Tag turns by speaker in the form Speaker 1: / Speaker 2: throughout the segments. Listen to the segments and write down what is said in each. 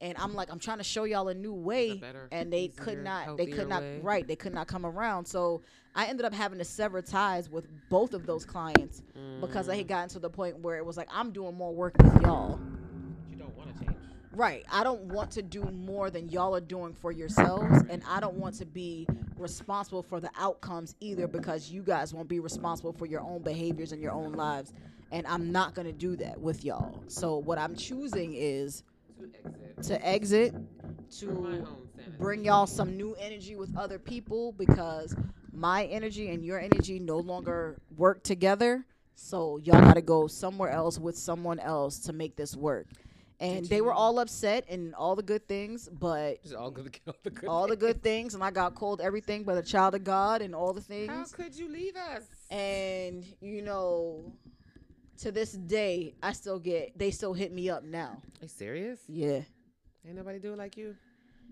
Speaker 1: and I'm like, I'm trying to show y'all a new way,
Speaker 2: better,
Speaker 1: and they could not, they could not,
Speaker 2: way.
Speaker 1: right, they could not come around. So I ended up having to sever ties with both of those clients because I had gotten to the point where it was like, I'm doing more work with y'all. Right. I don't want to do more than y'all are doing for yourselves, and I don't want to be responsible for the outcomes either because you guys won't be responsible for your own behaviors and your own lives. And I'm not going to do that with y'all. So, what I'm choosing is
Speaker 2: To exit.
Speaker 1: to exit,
Speaker 2: For my
Speaker 1: to
Speaker 2: own sanity.
Speaker 1: bring y'all some new energy with other people because my energy and your energy no longer work together. So y'all got to go somewhere else with someone else to make this work. And
Speaker 2: Did
Speaker 1: they were all upset and all the good things, but
Speaker 2: Just all good. All the good.
Speaker 1: all the
Speaker 2: things.
Speaker 1: good things, and I got called everything but a child of God and all the things.
Speaker 2: How could you leave us?
Speaker 1: And you know, to this day, I still get they still hit me up now.
Speaker 2: Are you serious?
Speaker 1: Yeah.
Speaker 2: Ain't nobody do it like you.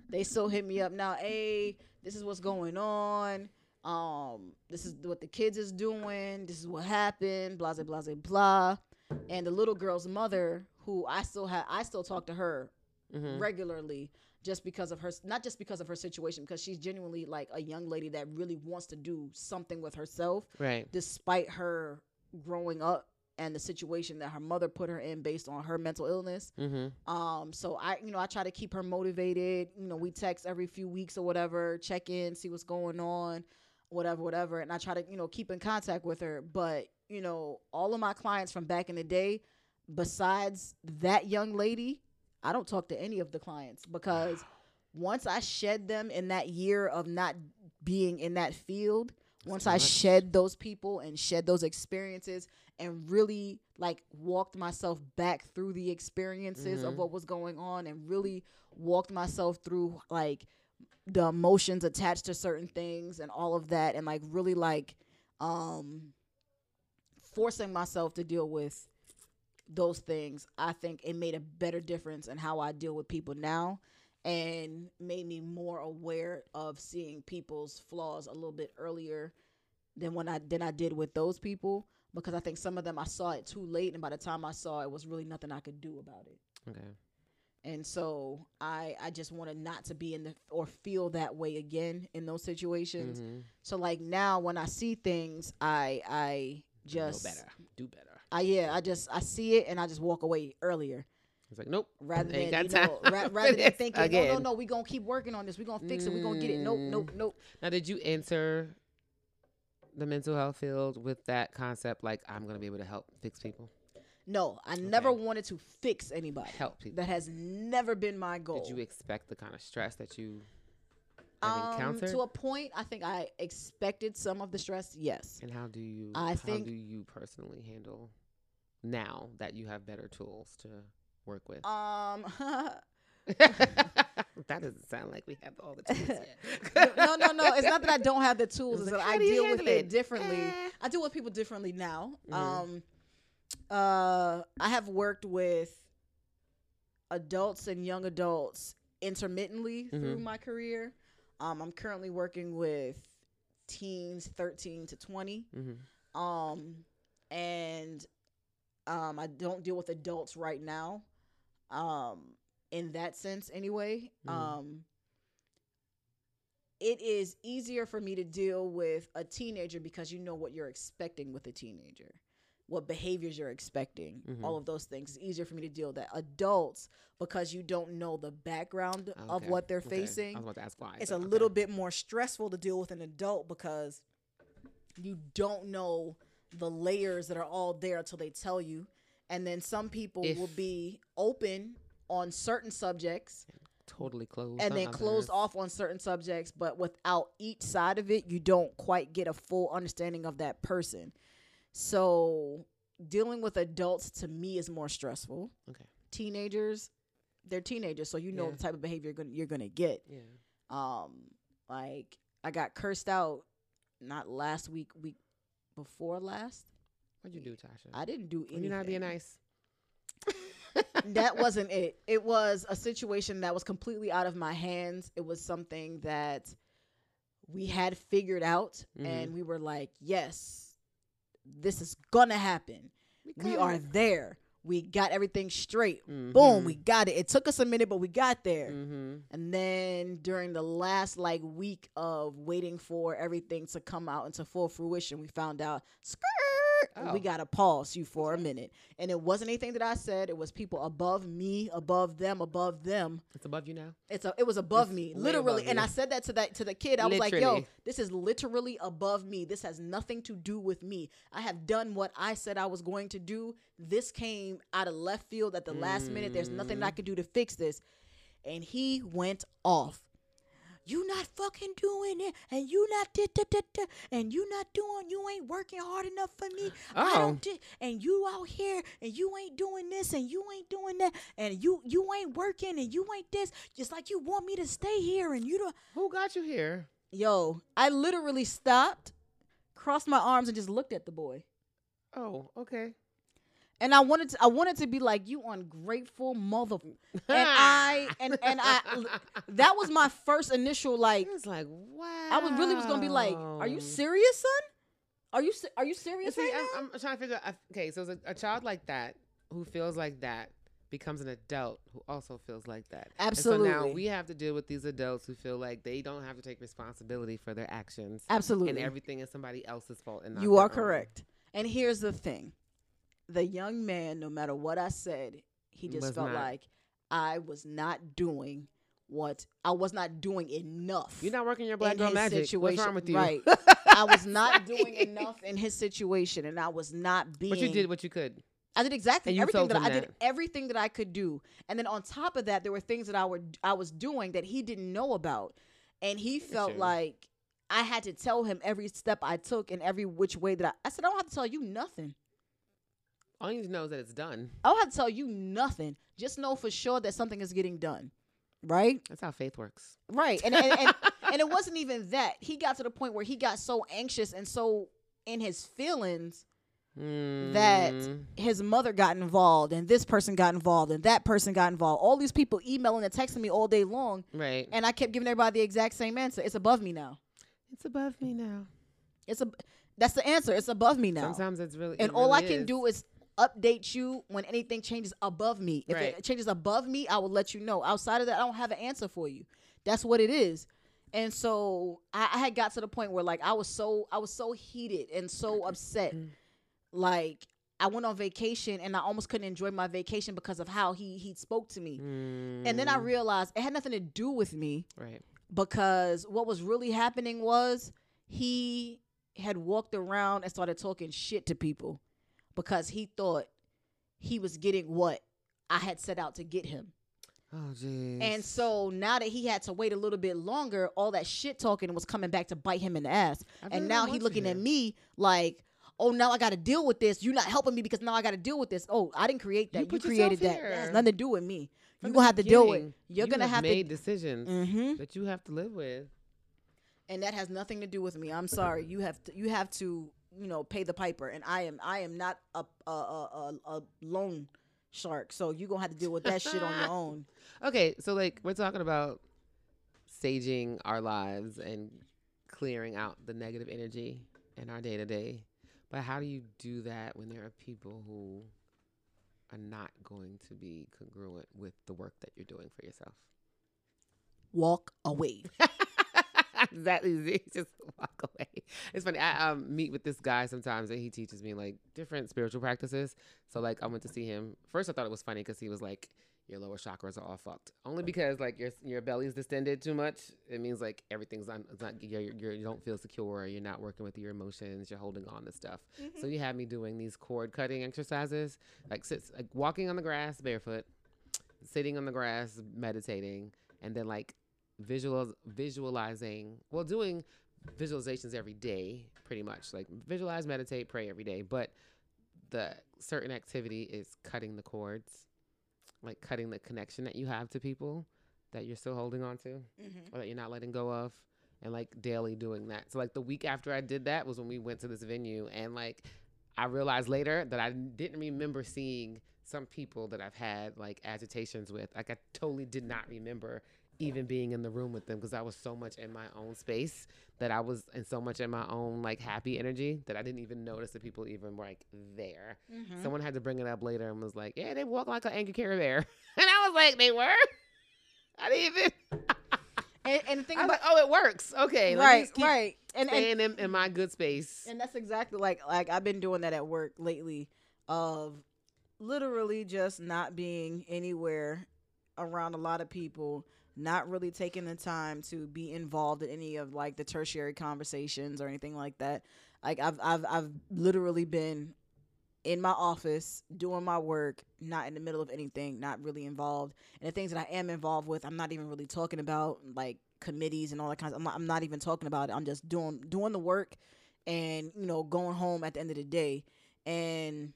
Speaker 1: they still hit me up now. Hey, this is what's going on. Um, this is what the kids is doing. This is what happened. Blah blah blah blah blah. And the little girl's mother, who I still have, I still talk to her
Speaker 2: Mm-hmm.
Speaker 1: regularly, just because of her, not just because of her situation, because she's genuinely like a young lady that really wants to do something with herself,
Speaker 2: Right.
Speaker 1: despite her growing up and the situation that her mother put her in based on her mental illness.
Speaker 2: Mm-hmm.
Speaker 1: Um, so I, you know, I try to keep her motivated. You know, we text every few weeks or whatever, check in, see what's going on, whatever, whatever. And I try to, you know, keep in contact with her. But, you know, all of my clients from back in the day, besides that young lady, I don't talk to any of the clients because once I shed them in that year of not being in that field, once I shed those people and shed those experiences and really like walked myself back through the experiences of
Speaker 2: Mhm.
Speaker 1: what was going on and really walked myself through like the emotions attached to certain things and all of that and like really like um forcing myself to deal with those things i think it made a better difference in how i deal with people now and made me more aware of seeing people's flaws a little bit earlier than when I than I did with those people because I think some of them I saw it too late and by the time I saw it, was really nothing I could do about it.
Speaker 2: Okay.
Speaker 1: And so I I just wanted not to be in the or feel that way again in those situations.
Speaker 2: Mm-hmm.
Speaker 1: So like now when I see things, I I just
Speaker 2: better. Do better.
Speaker 1: I yeah, I just I see it and I just walk away earlier
Speaker 2: It's like nope.
Speaker 1: rather than you know, ra- rather than thinking, no, no, no, we gonna keep working on this. We gonna fix it. We gonna get it. Nope,
Speaker 2: Mm.
Speaker 1: nope, nope.
Speaker 2: Now, did you enter the mental health field with that concept? Like, I'm gonna be able to help fix people,
Speaker 1: No, I never wanted to fix anybody.
Speaker 2: help people.
Speaker 1: That has never been my goal.
Speaker 2: Did you expect the kind of stress that you
Speaker 1: um, to a point, I think I expected some of the stress. Yes.
Speaker 2: and how do you?
Speaker 1: I
Speaker 2: how
Speaker 1: think-
Speaker 2: do you personally handle now that you have better tools to work with?
Speaker 1: Um.
Speaker 2: that doesn't sound like we have all the tools yet.
Speaker 1: no, no, no. It's not that I don't have the tools.
Speaker 2: It's like,
Speaker 1: that I deal with it differently.
Speaker 2: Eh.
Speaker 1: I deal with people differently now.
Speaker 2: Mhm.
Speaker 1: Um, uh, I have worked with adults and young adults intermittently through
Speaker 2: Mhm.
Speaker 1: my career. Um, I'm currently working with teens 13 to 20.
Speaker 2: hmm
Speaker 1: Um, and um, I don't deal with adults right now. Um, in that sense, anyway.
Speaker 2: Mhm.
Speaker 1: Um, it is easier for me to deal with a teenager because you know what you're expecting with a teenager, what behaviors you're expecting,
Speaker 2: Mhm.
Speaker 1: all of those things. It's easier for me to deal with that. Adults, because you don't know the background of what they're
Speaker 2: okay.
Speaker 1: facing
Speaker 2: I was about to ask why.
Speaker 1: it's a
Speaker 2: okay.
Speaker 1: little bit more stressful to deal with an adult because you don't know the layers that are all there until they tell you. And then some people will be open on certain subjects
Speaker 2: totally closed,
Speaker 1: and then closed off on certain subjects, but without each side of it, you don't quite get a full understanding of that person. So dealing with adults to me is more stressful.
Speaker 2: Okay.
Speaker 1: Teenagers, they're teenagers, so you know
Speaker 2: Yeah.
Speaker 1: the type of behavior you're gonna, you're gonna get.
Speaker 2: Yeah.
Speaker 1: Um, like I got cursed out not last week, week before last.
Speaker 2: What'd you do, Tasha?
Speaker 1: I didn't do anything.
Speaker 2: you're not being nice.
Speaker 1: that wasn't it. It was a situation that was completely out of my hands. It was something that we had figured out
Speaker 2: Mhm.
Speaker 1: and we were like, yes, this is gonna happen. We
Speaker 2: got
Speaker 1: are there. We got everything straight. Boom,
Speaker 2: Mhm.
Speaker 1: we got it. It took us a minute, but we got there.
Speaker 2: Mhm.
Speaker 1: And then during the last like week of waiting for everything to come out into full fruition, we found out skirt. And We
Speaker 2: Oh.
Speaker 1: gotta pause you for a minute. And it wasn't anything that I said. It was people above me, above them, above them.
Speaker 2: It's above you now.
Speaker 1: It's a, it was above
Speaker 2: It's
Speaker 1: me, literally.
Speaker 2: above
Speaker 1: and
Speaker 2: you.
Speaker 1: I said that to that to the kid. I was like, "Yo, this is literally above me. This has nothing to do with me. I have done what I said I was going to do. This came out of left field at the last minute. There's nothing I
Speaker 2: Mm.
Speaker 1: could do to fix this." And he went off. You not fucking doing it, and you not da, da, da, da, and you not doing. You ain't working hard enough for me. I
Speaker 2: Oh.
Speaker 1: don't. di- and you out here, and you ain't doing this, and you ain't doing that, and you you ain't working, and you ain't this. Just like you want me to stay here, and you don't.
Speaker 2: Who got you here?
Speaker 1: Yo, I literally stopped, crossed my arms, and just looked at the boy.
Speaker 2: Oh, okay.
Speaker 1: And I wanted to, I wanted to be like, you ungrateful mother. And I and and I that was my first initial like.
Speaker 2: It was like, wow.
Speaker 1: I was really was gonna be like, are you serious, son? Are you are you serious
Speaker 2: see,
Speaker 1: right?
Speaker 2: I'm, I'm trying to figure out. Okay, so it's a, a child like that who feels like that becomes an adult who also feels like that. And so now we have to deal with these adults who feel like they don't have to take responsibility for their actions.
Speaker 1: Absolutely.
Speaker 2: And everything is somebody else's fault. And
Speaker 1: You are
Speaker 2: own.
Speaker 1: correct. And here's the thing. The young man, no matter what I said, he just
Speaker 2: Was
Speaker 1: felt
Speaker 2: not.
Speaker 1: like I was not doing what I was not doing enough.
Speaker 2: You're not working your black girl magic.
Speaker 1: situation.
Speaker 2: What's wrong with you?
Speaker 1: Right. I was not doing enough in his situation and I was not being
Speaker 2: But you did what you could.
Speaker 1: I did exactly everything that
Speaker 2: him
Speaker 1: I did everything that I could do. And then on top of that, there were things that I were I was doing that he didn't know about. And he felt like I had to tell him every step I took and every which way that I I said, I don't have to tell you nothing.
Speaker 2: All you need to know is that it's done.
Speaker 1: I don't have to tell you nothing. Just know for sure that something is getting done. Right?
Speaker 2: That's how faith works.
Speaker 1: Right. And and, and, and it wasn't even that. He got to the point where he got so anxious and so in his feelings that
Speaker 2: Mm.
Speaker 1: his mother got involved and this person got involved and that person got involved. All these people emailing and texting me all day long.
Speaker 2: right.
Speaker 1: And I kept giving everybody the exact same answer. It's above me now.
Speaker 2: It's above me now.
Speaker 1: It's a that's the answer. It's above me now.
Speaker 2: Sometimes it's really.
Speaker 1: and
Speaker 2: it
Speaker 1: all I can
Speaker 2: is.
Speaker 1: do is update you when anything changes above me. If
Speaker 2: Right.
Speaker 1: it changes above me, I will let you know. Outside of that, I don't have an answer for you. That's what it is. And so I, I had got to the point where like I was so I was so heated and so upset. Like I went on vacation and I almost couldn't enjoy my vacation because of how he he spoke to me. And then I
Speaker 2: Mm,
Speaker 1: realized it had nothing to do with me
Speaker 2: Right.
Speaker 1: because what was really happening was he had walked around and started talking shit to people because he thought he was getting what I had set out to get him.
Speaker 2: Oh, jeez.
Speaker 1: And so now that he had to wait a little bit longer, all that shit talking was coming back to bite him in the ass.
Speaker 2: I
Speaker 1: and now he looking at me like, oh, now I got to deal with this. You're not helping me because now I got to deal with this. Oh, I didn't create that.
Speaker 2: You
Speaker 1: You, created that. That has nothing to do with me.
Speaker 2: From
Speaker 1: You're gonna have to deal with. You're
Speaker 2: you
Speaker 1: gonna have to
Speaker 2: made decisions
Speaker 1: hmm
Speaker 2: that you have to live with.
Speaker 1: and that has nothing to do with me. I'm sorry. You have to you have to you know pay the piper, and I am I am not a a a, a, loan shark. So you're gonna have to deal with that shit on your own.
Speaker 2: Okay, so like we're talking about staging our lives and clearing out the negative energy in our day to day. But how do you do that when there are people who are not going to be congruent with the work that you're doing for yourself?
Speaker 1: Walk away.
Speaker 2: Easy. Just walk away. It's funny. I um, meet with this guy sometimes, and he teaches me like different spiritual practices. So like, I went to see him. First, I thought it was funny because he was like, "Your lower chakras are all fucked." Only because like your your belly's distended too much. It means like everything's on. It's not. You're, you're, you don't feel secure. You're not working with your emotions. You're holding on to stuff. So you had me doing these cord cutting exercises, like sits, like walking on the grass barefoot, sitting on the grass meditating, and then like visual visualizing well doing visualizations every day pretty much. Like visualize meditate pray every day. But the certain activity is cutting the cords like cutting the connection that you have to people that you're still holding on to
Speaker 1: Mm-hmm.
Speaker 2: or that you're not letting go of and like daily doing that. So like the week after i did that was when we went to this venue and like i realized later that i didn't remember seeing some people that i've had like agitations with. Like i totally did not remember even being in the room with them because I was so much in my own space that I was in so much in my own like happy energy that I didn't even notice that people even were like there.
Speaker 1: Mhm.
Speaker 2: Someone had to bring it up later and was like, "Yeah, they walk like an angry Care Bear," and I was like, "They were." I didn't even.
Speaker 1: and, and the thing
Speaker 2: I was
Speaker 1: about
Speaker 2: like, "Oh, it works." Okay,
Speaker 1: right, right, and, and
Speaker 2: in, in my good space.
Speaker 1: And that's exactly like like I've been doing that at work lately of literally just not being anywhere around a lot of people, not really taking the time to be involved in any of like the tertiary conversations or anything like that. Like I've I've I've literally been in my office doing my work, not in the middle of anything, not really involved. And the things that I am involved with, I'm not even really talking about like committees and all that kinds. Of, I'm not, I'm not even talking about it. I'm just doing doing the work and you know going home at the end of the day. And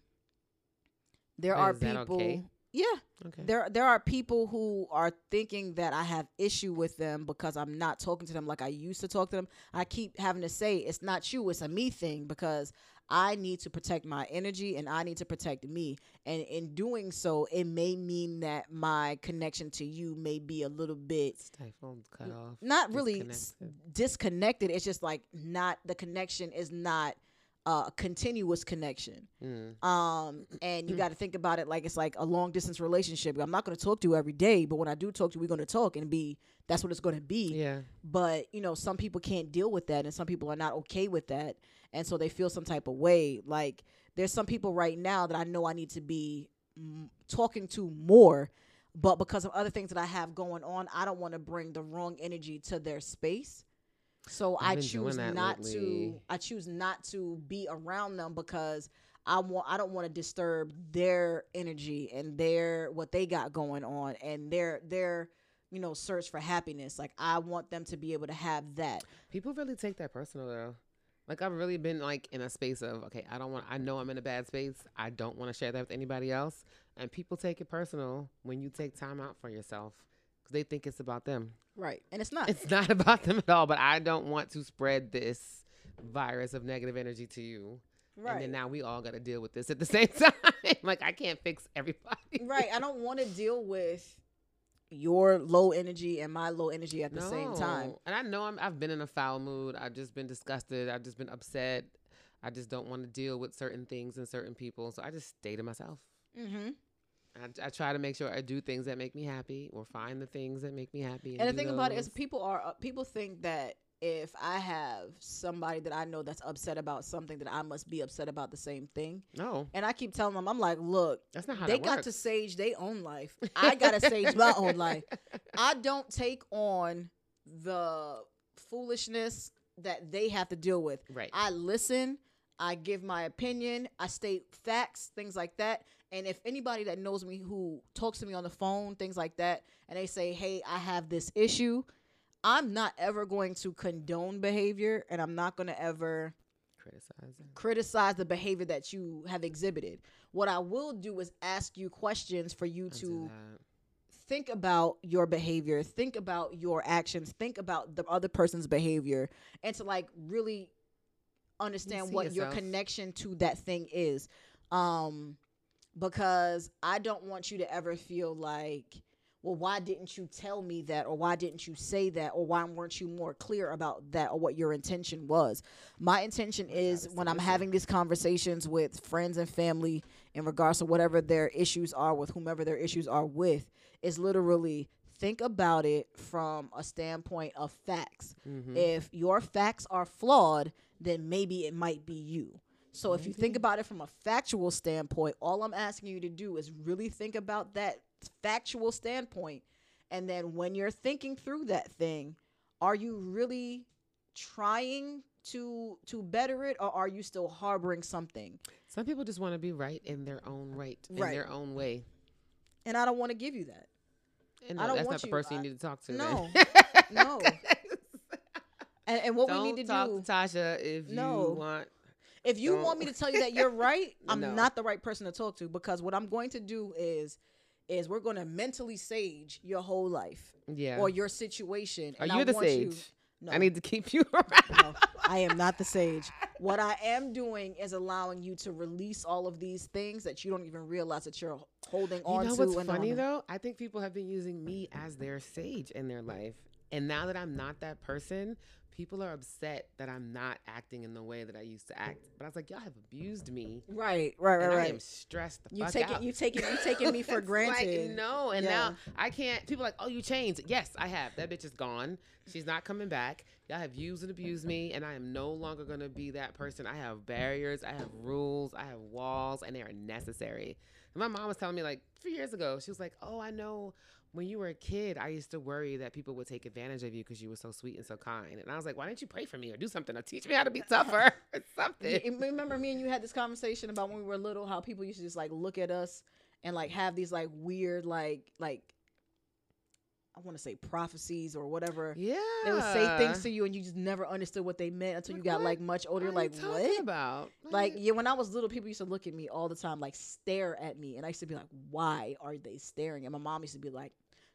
Speaker 1: there are people.
Speaker 2: okay?
Speaker 1: Yeah,
Speaker 2: Okay.
Speaker 1: there there are people who are thinking that I have issue with them because I'm not talking to them like I used to talk to them. I keep having to say it's not you, it's a me thing because I need to protect my energy and I need to protect me. And in doing so, it may mean that my connection to you may be a little bit
Speaker 2: Stifled, cut off.
Speaker 1: not really
Speaker 2: disconnected.
Speaker 1: disconnected. It's just like not the connection is not uh, a continuous connection.
Speaker 2: Mm.
Speaker 1: Um, and you got to think about it like it's like a long distance relationship. I'm not going to talk to you every day, but when I do talk to you, we're going to talk and be that's what it's going to be.
Speaker 2: Yeah.
Speaker 1: But you know, some people can't deal with that, and some people are not okay with that, and so they feel some type of way. Like there's some people right now that I know I need to be mm, talking to more, but because of other things that I have going on, I don't want to bring the wrong energy to their space. So
Speaker 2: I've
Speaker 1: I choose not to. I choose not to be around them because I want. I don't want to disturb their energy and their what they got going on and their their you know search for happiness. Like I want them to be able to have that.
Speaker 2: People really take that personal though. Like I've really been like in a space of okay, I don't want. I know I'm in a bad space. I don't want to share that with anybody else. And people take it personal when you take time out for yourself they think it's about them.
Speaker 1: Right. And it's not.
Speaker 2: It's not about them at all. But I don't want to spread this virus of negative energy to you. Right. And then now we all got to deal with this at the same time. like I can't fix everybody.
Speaker 1: right. I don't want to deal with your low energy and my low energy at the same time.
Speaker 2: And I know I'm, I've been in a foul mood. I've just been disgusted. I've just been upset. I just don't want to deal with certain things and certain people. So I just stay to myself.
Speaker 1: Mm-hmm.
Speaker 2: I, I try to make sure I do things that make me happy or find the things that make me happy.
Speaker 1: And the
Speaker 2: do
Speaker 1: thing about it is, people are uh, people think that if I have somebody that I know that's upset about something, that I must be upset about the same thing.
Speaker 2: no,
Speaker 1: And I keep telling them, I'm like, look,
Speaker 2: that's not how
Speaker 1: they got
Speaker 2: works.
Speaker 1: to sage their own life. I gotta sage my own life. I don't take on the foolishness that they have to deal with.
Speaker 2: Right.
Speaker 1: I listen, I give my opinion, I state facts, things like that. And if anybody that knows me who talks to me on the phone, things like that, and they say, "Hey, I have this issue," I'm not ever going to condone behavior, and I'm not going to ever
Speaker 2: Criticize
Speaker 1: criticize the behavior that you have exhibited. What I will do is ask you questions for you to think about your behavior, think about your actions, think about the other person's behavior, and to like really understand
Speaker 2: see
Speaker 1: what your connection to that thing is. Um, because I don't want you to ever feel like, well, why didn't you tell me that, or why didn't you say that, or why weren't you more clear about that, or what your intention was? My intention is
Speaker 2: is
Speaker 1: when I'm having these conversations with friends and family in regards to whatever their issues are with whomever their issues are with, is literally think about it from a standpoint of facts.
Speaker 2: Mhm.
Speaker 1: If your facts are flawed, then maybe it might be you. So if you think about it from a factual standpoint, all I'm asking you to do is really think about that factual standpoint. And then when you're thinking through that thing, are you really trying to to better it or are you still harboring something?
Speaker 2: Some people just want to be right in their own right, in
Speaker 1: Right.
Speaker 2: their own way.
Speaker 1: And I don't want to give you that.
Speaker 2: And
Speaker 1: I don't
Speaker 2: that's
Speaker 1: want
Speaker 2: not the person
Speaker 1: I-
Speaker 2: you need to talk to.
Speaker 1: No. No. And, and what
Speaker 2: don't
Speaker 1: we need to
Speaker 2: talk
Speaker 1: do
Speaker 2: to Tasha if
Speaker 1: No.
Speaker 2: you want.
Speaker 1: If you
Speaker 2: Don't.
Speaker 1: want me to tell you that you're right, I'm
Speaker 2: No.
Speaker 1: not the right person to talk to because what I'm going to do is is we're going to mentally sage your whole life
Speaker 2: Yeah.
Speaker 1: or your situation.
Speaker 2: Are
Speaker 1: and
Speaker 2: you
Speaker 1: I
Speaker 2: the
Speaker 1: want you-
Speaker 2: sage?
Speaker 1: no,
Speaker 2: I need to keep you around.
Speaker 1: no, I am not the sage. What I am doing is allowing you to release all of these things that you don't even realize that you're holding
Speaker 2: You
Speaker 1: on
Speaker 2: know
Speaker 1: to.
Speaker 2: what's
Speaker 1: and
Speaker 2: funny
Speaker 1: on.
Speaker 2: though? I think people have been using me as their sage in their life, and now that I'm not that person, people are upset that I'm not acting in the way that I used to act. But I was like, y'all have abused me,
Speaker 1: Right, right, right,
Speaker 2: and I am stressed the
Speaker 1: You
Speaker 2: fuck
Speaker 1: taking
Speaker 2: out.
Speaker 1: you take it, you taking me for granted.
Speaker 2: Like, no, and
Speaker 1: Yeah.
Speaker 2: now I can't. People are like, oh, you changed. Yes, I have. That bitch is gone. She's not coming back. Y'all have used and abused me, and I am no longer gonna be that person. I have barriers. I have rules. I have walls, and they are necessary. And my mom was telling me like three years ago, she was like, oh, I know. When you were a kid, I used to worry that people would take advantage of you because you were so sweet and so kind. And I was like, why didn't you pray for me or do something or teach me how to be tougher or something?
Speaker 1: You- remember me and you had this conversation about when we were little how people used to just like look at us and like have these like weird like like I want to say prophecies or whatever.
Speaker 2: Yeah.
Speaker 1: They would say things to you and you just never understood what they meant until you got
Speaker 2: what?
Speaker 1: like much older. Like what?
Speaker 2: about?
Speaker 1: Like yeah, when I was little, people used to look at me all the time, like stare at me, and I used to be like, "Why are they staring?" And my mom used to be like,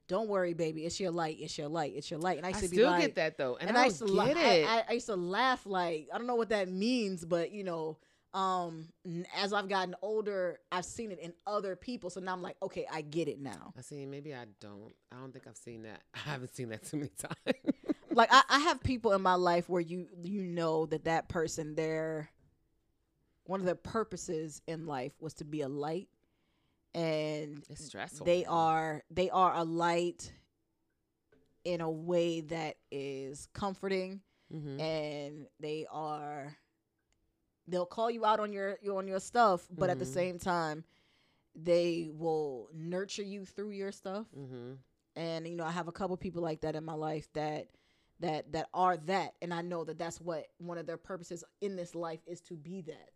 Speaker 1: "Don't worry, baby, it's your light, it's your light, it's your light." And I used to be
Speaker 2: still
Speaker 1: like,
Speaker 2: get that though, and,
Speaker 1: and,
Speaker 2: I,
Speaker 1: I used to la-
Speaker 2: get
Speaker 1: I,
Speaker 2: it.
Speaker 1: I, I used to laugh like I don't know what that means, but you know, um, as I've gotten older, I've seen it in other people, so now I'm like, okay, I get it now.
Speaker 2: I see. Maybe I don't. I don't think I've seen that. I haven't seen that too many times.
Speaker 1: Like I, I have people in my life where you you know that that person, their one of their purposes in life was to be a light, and
Speaker 2: it's stressful.
Speaker 1: they are they are a light in a way that is comforting
Speaker 2: Mhm.
Speaker 1: and they are they'll call you out on your your- on your stuff but at the
Speaker 2: Mhm.
Speaker 1: same time they will nurture you through your stuff
Speaker 2: Mhm.
Speaker 1: and you know i have a couple people like that in my life that that that are that and i know that that's what one of their purposes in this life is to be that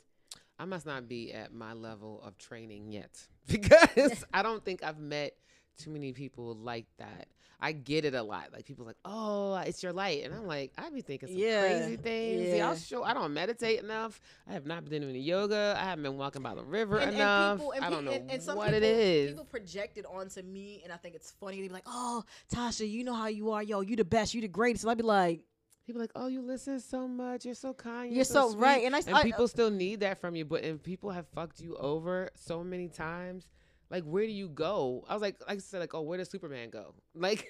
Speaker 2: I must not be at my level of training yet because I don't think I've met too many people like that. I get it a lot. Like people like, "Oh, it's your light," and I'm like, I be thinking some
Speaker 1: Yeah,
Speaker 2: crazy things. Yeah.
Speaker 1: yeah.
Speaker 2: I'll show. I don't meditate enough. I have not been doing any yoga. I haven't been walking by the river
Speaker 1: and, and
Speaker 2: enough.
Speaker 1: people, and,
Speaker 2: I don't know
Speaker 1: and, and some
Speaker 2: what
Speaker 1: people,
Speaker 2: it is.
Speaker 1: People project it onto me, and I think it's funny. They be like, "Oh, Tasha, you know how you are, yo. You the best. You the greatest." And I'd be like,
Speaker 2: People like, oh, you listen so much. You're so kind. You're,
Speaker 1: "You're so,
Speaker 2: sweet."
Speaker 1: right," and I,
Speaker 2: And
Speaker 1: I-
Speaker 2: people uh, still need that from you. But if people have fucked you over so many times, like where do you go? I was like, like I said, like, oh, where does Superman go? Like,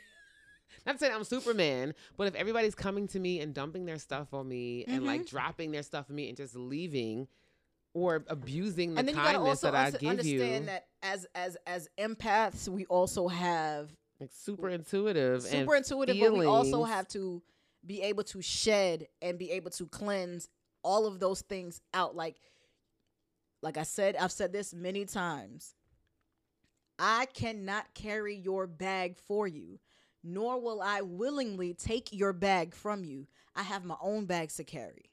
Speaker 2: not saying I'm Superman, but if everybody's coming to me and dumping their stuff on me and like
Speaker 1: Mm-hmm.
Speaker 2: dropping their stuff on me and just leaving or abusing the
Speaker 1: and then you gotta
Speaker 2: kindness
Speaker 1: also
Speaker 2: that I
Speaker 1: uns-
Speaker 2: give
Speaker 1: understand
Speaker 2: you,
Speaker 1: that as as as empaths, we also have
Speaker 2: like super intuitive and
Speaker 1: super intuitive, but we also have to be able to shed and be able to cleanse all of those things out. Like, like I said, I've said this many times. I cannot carry your bag for you, nor will I willingly take your bag from you. I have my own bags to carry.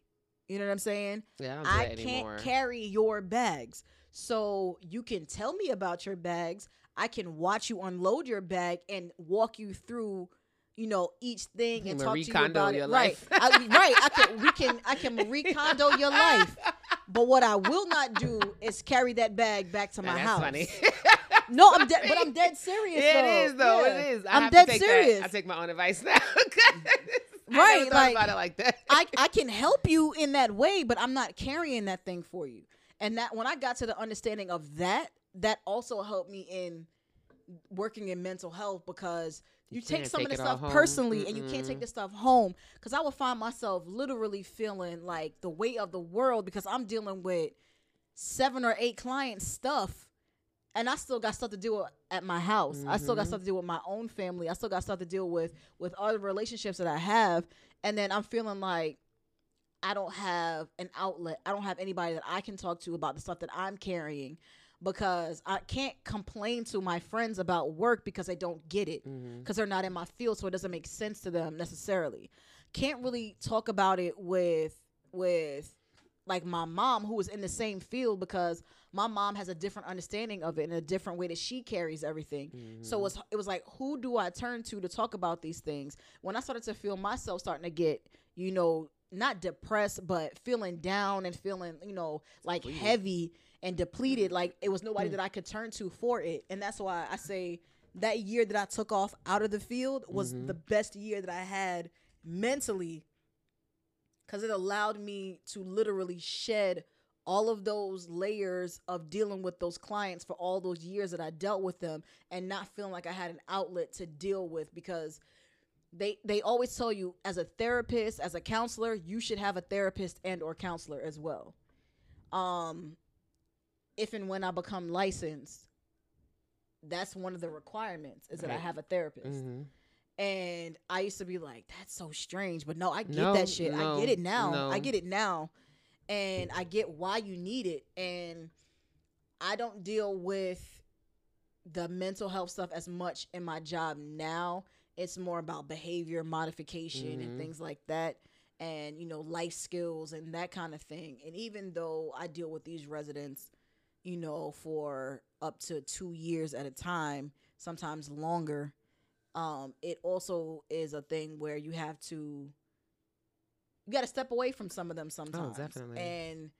Speaker 1: You know what I'm saying?
Speaker 2: yeah, I
Speaker 1: I can't
Speaker 2: anymore.
Speaker 1: carry your bags. So you can tell me about your bags. I can watch you unload your bag and walk you through, you know, each thing and talk
Speaker 2: Marie
Speaker 1: to you about
Speaker 2: your
Speaker 1: it.
Speaker 2: life.
Speaker 1: Right. I, right. I can we can I can Marie Kondo your life. But what I will not do is carry that bag back to my
Speaker 2: that's
Speaker 1: house. No, I'm dead but I'm dead serious.
Speaker 2: It
Speaker 1: though.
Speaker 2: is though.
Speaker 1: Yeah.
Speaker 2: It is. I
Speaker 1: I'm
Speaker 2: have
Speaker 1: dead serious.
Speaker 2: That. I take my own advice now.
Speaker 1: Right, like,
Speaker 2: about it like that.
Speaker 1: I, I can help you in that way, but I'm not carrying that thing for you. And that when I got to the understanding of that, that also helped me in working in mental health because you,
Speaker 2: You
Speaker 1: take some
Speaker 2: take
Speaker 1: of the stuff personally and you can't take
Speaker 2: Mm-mm.
Speaker 1: stuff home. Because I would find myself literally feeling like the weight of the world because I'm dealing with seven or eight clients' stuff. And I still got stuff to deal with at my house. I still got
Speaker 2: Mhm.
Speaker 1: stuff to deal with my own family. I still got stuff to deal with with other relationships that I have. And then I'm feeling like I don't have an outlet. I don't have anybody that I can talk to about the stuff that I'm carrying because I can't complain to my friends about work because they don't get it
Speaker 2: Mhm.
Speaker 1: because they're not in my field so it doesn't make sense to them necessarily. Can't really talk about it with with like my mom who was in the same field because my mom has a different understanding of it and a different way that she carries everything. So
Speaker 2: Mhm.
Speaker 1: it's it was like who do I turn to to talk about these things? When I started to feel myself starting to get, you know, not depressed but feeling down and feeling, you know, like
Speaker 2: Depleted.
Speaker 1: heavy and depleted, like it was nobody that I could turn to for it. And that's why I say that year that I took off out of the field was
Speaker 2: Mhm.
Speaker 1: the best year that I had mentally because it allowed me to literally shed all of those layers of dealing with those clients for all those years that I dealt with them and not feeling like I had an outlet to deal with because they they always tell you as a therapist, as a counselor, you should have a therapist and or counselor as well. Um if and when I become licensed, that's one of the requirements is that I have a therapist.
Speaker 2: hmm
Speaker 1: And I used to be like, that's so strange. But no, I get
Speaker 2: No,
Speaker 1: that shit. I get it now. I get it now. And I get why you need it. And I don't deal with the mental health stuff as much in my job now. It's more about behavior modification and
Speaker 2: Mhm.
Speaker 1: things like that. And, you know, life skills and that kind of thing. And even though I deal with these residents, you know, for up to two years at a time, sometimes longer, um, it also is a thing where you have to you got to step away from some of them sometimes.
Speaker 2: definitely.
Speaker 1: And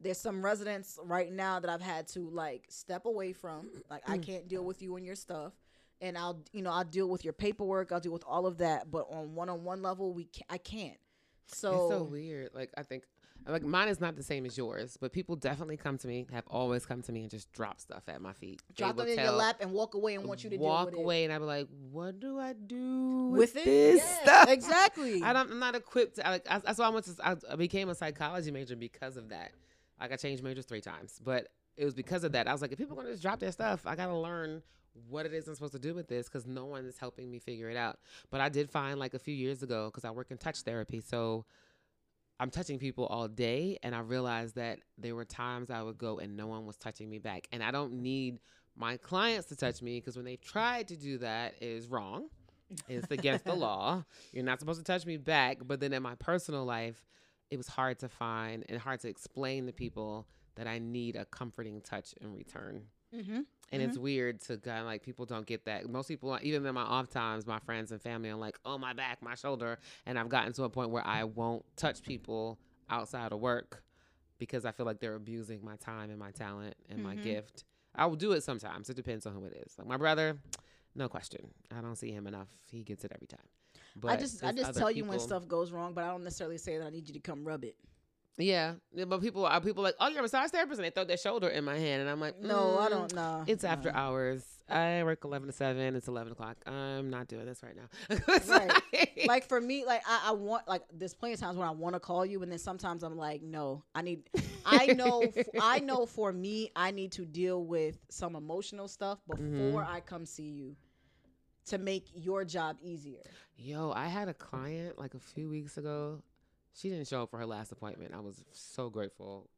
Speaker 1: there's some residents right now that I've had to like step away from. Like
Speaker 2: Mm.
Speaker 1: I can't deal with you and your stuff. And I'll, you know, I'll deal with your paperwork. I'll deal with all of that. But on one-on-one level, we ca- I can't. So,
Speaker 2: it's so weird. Like I think, like mine is not the same as yours, but people definitely come to me, have always come to me and just drop stuff at my feet.
Speaker 1: Drop them in your lap and walk away and want you to
Speaker 2: walk away, and I'd be like, "What do I do with,
Speaker 1: With it,
Speaker 2: this
Speaker 1: Yes,
Speaker 2: stuff?"
Speaker 1: exactly.
Speaker 2: I don't, I'm not equipped. To, like I, that's why I went to. I, I became a psychology major because of that. Like I changed majors three times, but it was because of that. I was like, if people are gonna just drop their stuff, I gotta learn what it is I'm supposed to do with this because no one is helping me figure it out. But I did find like a few years ago because I work in touch therapy, so I'm touching people all day, and I realized that there were times I would go and no one was touching me back, and I don't need my clients to touch me because when they tried to do that it is wrong. It's against the law. You're not supposed to touch me back. But then in my personal life, it was hard to find and hard to explain to people that I need a comforting touch in return.
Speaker 1: mm-hmm.
Speaker 2: And it's weird to kind of like people don't get that. Most people, even in my off times, my friends and family are like, oh, my back, my shoulder. And I've gotten to a point where I won't touch people outside of work because I feel like they're abusing my time and my talent and my
Speaker 1: Mhm.
Speaker 2: gift. I will do it sometimes. It depends on who it is. Like my brother, no question. I don't see him enough. He gets it every time. But
Speaker 1: I just I just tell you when stuff goes wrong, but I don't necessarily say that I need you to come rub it.
Speaker 2: Yeah, yeah, but people are people like, oh, you're a massage therapist, and they throw their shoulder in my hand, and I'm like,
Speaker 1: No, I
Speaker 2: "Mm,
Speaker 1: don't know.
Speaker 2: It's after hours. I work eleven to seven. It's eleven o'clock. I'm not doing this right now.
Speaker 1: Right.
Speaker 2: like-
Speaker 1: Like for me, like I, I want like there's plenty of times when I want to call you, and then sometimes I'm like, no, I need. I know, f- I know. For me, I need to deal with some emotional stuff before
Speaker 2: Mhm.
Speaker 1: I come see you, to make your job easier.
Speaker 2: Yo, I had a client like a few weeks ago. She didn't show up for her last appointment. I was so grateful.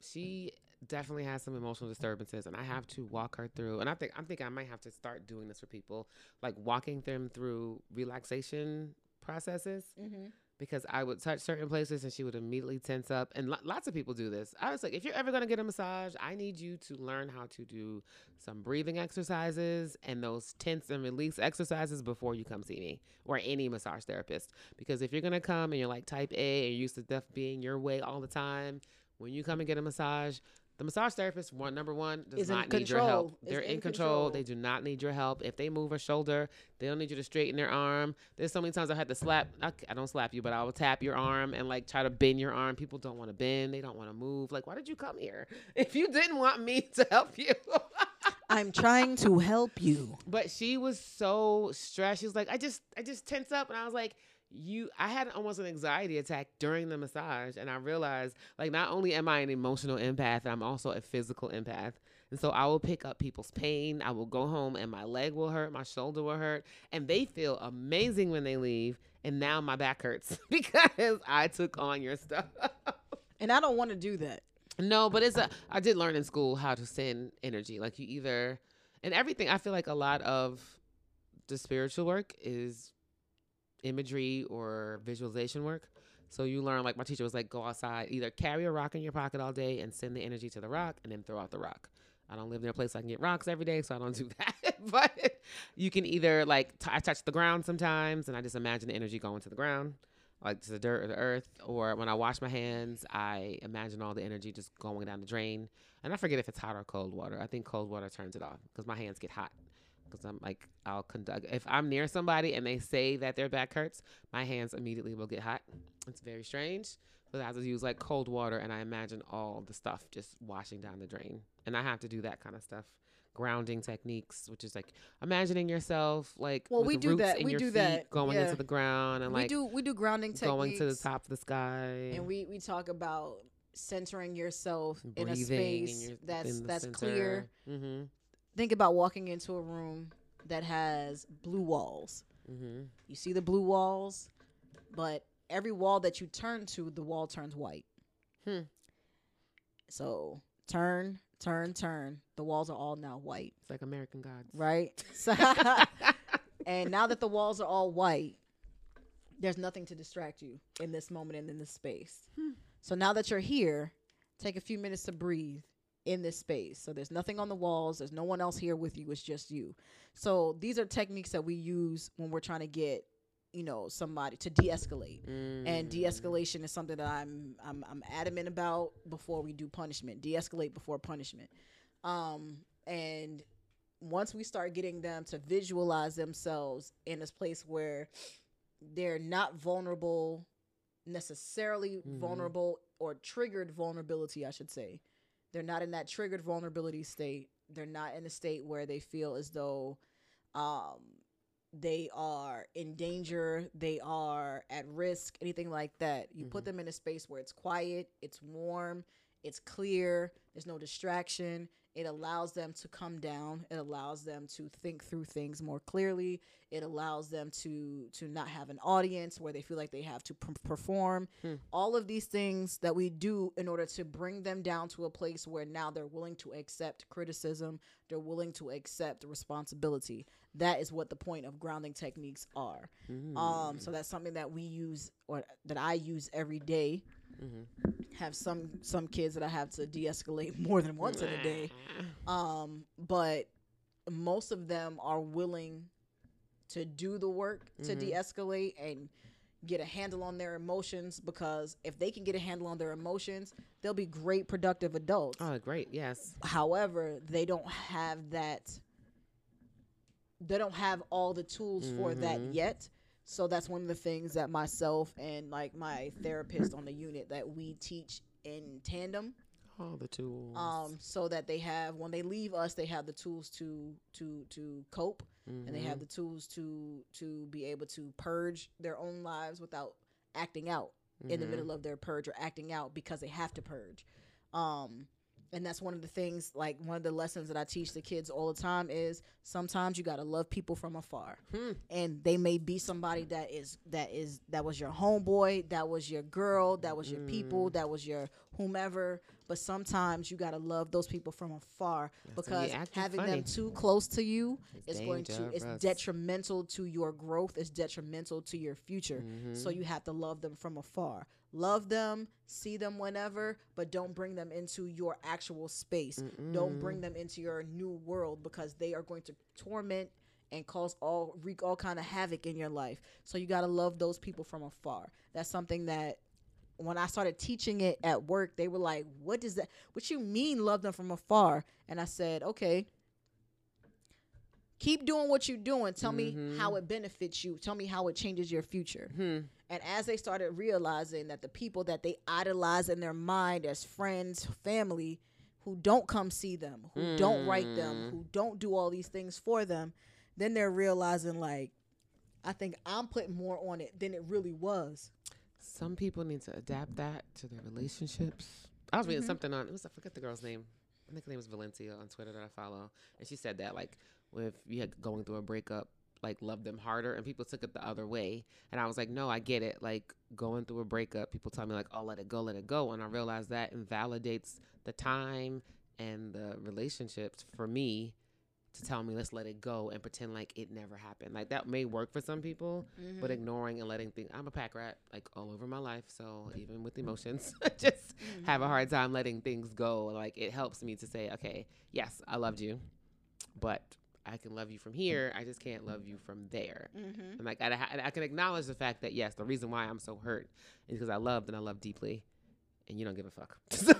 Speaker 2: She definitely has some emotional disturbances, and I have to walk her through. And I think I'm thinking I might have to start doing this for people, like walking them through relaxation processes.
Speaker 1: Mm-hmm.
Speaker 2: Because I would touch certain places and she would immediately tense up. And lo- lots of people do this. I was like, if you're ever going to get a massage, I need you to learn how to do some breathing exercises and those tense and release exercises before you come see me or any massage therapist. Because if you're going to come and you're like type A and you're used to stuff being your way all the time, when you come and get a massage, the massage therapist, one number one, does
Speaker 1: Is
Speaker 2: not need your help. They're
Speaker 1: in
Speaker 2: in control.
Speaker 1: control.
Speaker 2: They do not need your help. If they move a shoulder, they don't need you to straighten their arm. There's so many times I had to slap. I, I don't slap you, but I will tap your arm and like try to bend your arm. People don't want to bend. They don't want to move. Like, why did you come here if you didn't want me to help you?
Speaker 1: I'm trying to help you.
Speaker 2: but she was so stressed. She was like, I just, I just tense up, and I was like. You, I had almost an anxiety attack during the massage, and I realized, like, not only am I an emotional empath, I'm also a physical empath. And so I will pick up people's pain. I will go home and my leg will hurt, my shoulder will hurt, and they feel amazing when they leave. And now my back hurts because I took on your stuff.
Speaker 1: And I don't want to do that.
Speaker 2: no, but it's a, I did learn in school how to send energy. Like you either, and everything, I feel like a lot of the spiritual work is imagery or visualization work. So you learn, like my teacher was like, go outside, either carry a rock in your pocket all day and send the energy to the rock and then throw out the rock. I don't live near a place I can get rocks every day, so I don't do that. but you can either like, t- I touch the ground sometimes and I just imagine the energy going to the ground, like to the dirt or the earth. Or when I wash my hands, I imagine all the energy just going down the drain. And I forget if it's hot or cold water. I think cold water turns it off because my hands get hot. Because I'm like, I'll conduct. If I'm near somebody and they say that their back hurts, my hands immediately will get hot. It's very strange, So I to use like cold water, and I imagine all the stuff just washing down the drain, and I have to do that kind of stuff. Grounding techniques, which is like imagining yourself like
Speaker 1: Well, we do
Speaker 2: roots
Speaker 1: that. We do that.
Speaker 2: going
Speaker 1: Yeah.
Speaker 2: into the ground and like
Speaker 1: we
Speaker 2: like
Speaker 1: do we do grounding techniques.
Speaker 2: going to the top of the sky.
Speaker 1: and we we talk about centering yourself in a space
Speaker 2: and you're
Speaker 1: that's
Speaker 2: in
Speaker 1: that's clear.
Speaker 2: Mm-hmm.
Speaker 1: Think about walking into a room that has blue walls.
Speaker 2: Mm-hmm.
Speaker 1: You see the blue walls, but every wall that you turn to, the wall turns white.
Speaker 2: Hmm.
Speaker 1: So turn, turn, turn. The walls are all now white,
Speaker 2: It's like American Gods.
Speaker 1: right? So, and now that the walls are all white, there's nothing to distract you in this moment and in this space.
Speaker 2: Hmm.
Speaker 1: So now that you're here, take a few minutes to breathe in this space. So there's nothing on the walls, there's no one else here with you, it's just you. So these are techniques that we use when we're trying to get, you know, somebody to de-escalate. And
Speaker 2: Mm.
Speaker 1: de-escalation is something that I'm I'm I'm adamant about before we do punishment. De-escalate before punishment. Um and once we start getting them to visualize themselves in this place where they're not vulnerable necessarily
Speaker 2: Mhm.
Speaker 1: vulnerable or triggered vulnerability, I should say. They're not in that triggered vulnerability state. They're not in a state where they feel as though um they are in danger, they are at risk, anything like that. You put
Speaker 2: Mhm.
Speaker 1: them in a space where it's quiet, it's warm, it's clear, there's no distraction. It allows them to come down. It allows them to think through things more clearly. It allows them to to not have an audience where they feel like they have to p- perform.
Speaker 2: Hmm.
Speaker 1: All of these things that we do in order to bring them down to a place where now they're willing to accept criticism, they're willing to accept responsibility. That is what the point of grounding techniques are.
Speaker 2: Mm.
Speaker 1: Um, so that's something that we use or that I use every day.
Speaker 2: Mhm.
Speaker 1: Have some some kids that I have to de-escalate more than once in a day. Um, but most of them are willing to do the work to
Speaker 2: Mhm.
Speaker 1: de-escalate and get a handle on their emotions because if they can get a handle on their emotions, they'll be great productive adults.
Speaker 2: Oh, great. Yes.
Speaker 1: However, they don't have that they don't have all the tools for that
Speaker 2: Mhm.
Speaker 1: yet. So that's one of the things that myself and like my therapist on the unit that we teach in tandem
Speaker 2: All the tools.
Speaker 1: um so that they have when they leave us they have the tools to to to cope and they have
Speaker 2: Mhm.
Speaker 1: the tools to to be able to purge their own lives without acting out in the
Speaker 2: Mhm.
Speaker 1: middle of their purge or acting out because they have to purge um and that's one of the things like one of the lessons that i teach the kids all the time is sometimes you got to love people from afar
Speaker 2: Hmm.
Speaker 1: and they may be somebody that is that is that was your homeboy that was your girl that was your people
Speaker 2: Mm.
Speaker 1: that was your whomever but sometimes you got to love those people from afar
Speaker 2: That's
Speaker 1: because having
Speaker 2: funny.
Speaker 1: them too close to you
Speaker 2: It's
Speaker 1: is going to it's detrimental to your growth it's detrimental to your future so
Speaker 2: Mhm.
Speaker 1: you have to love them from afar love them see them whenever but don't bring them into your actual space. Don't bring them into your new world because they are going to torment and cause all wreak all kind of havoc in your life. So you got to love those people from afar. That's something that when i started teaching it at work they were like what does that what you mean love them from afar? And i said okay keep doing what you're doing tell me
Speaker 2: Mhm.
Speaker 1: how it benefits you tell me how it changes your future
Speaker 2: Hmm.
Speaker 1: and as they started realizing that the people that they idolize in their mind as friends, family, who don't come see them, who don't write them,
Speaker 2: Mm.
Speaker 1: who don't do all these things for them, then they're realizing like, I think I'm putting more on it than it really was.
Speaker 2: Some people need to adapt that to their relationships. I was reading
Speaker 1: Mhm.
Speaker 2: something on. It was I forget the girl's name. I think her name was Valencia on Twitter that I follow, and she said that like if you had going through a breakup, like love them harder, and people took it the other way. And I was like, no, I get it. Like going through a breakup, people tell me like, oh, let it go, let it go, and I realized that invalidates the time and the relationships for me to tell me let's let it go and pretend like it never happened. Like that may work for some people,
Speaker 1: Mm-hmm.
Speaker 2: but ignoring and letting things i'm a pack rat like all over my life so even with emotions I just have a hard time letting things go like it helps me to say okay yes i loved you but i can love you from here i just can't love you from there
Speaker 1: Mm-hmm.
Speaker 2: and like I, I can acknowledge the fact that yes the reason why i'm so hurt is because i loved and i love deeply and you don't give a fuck so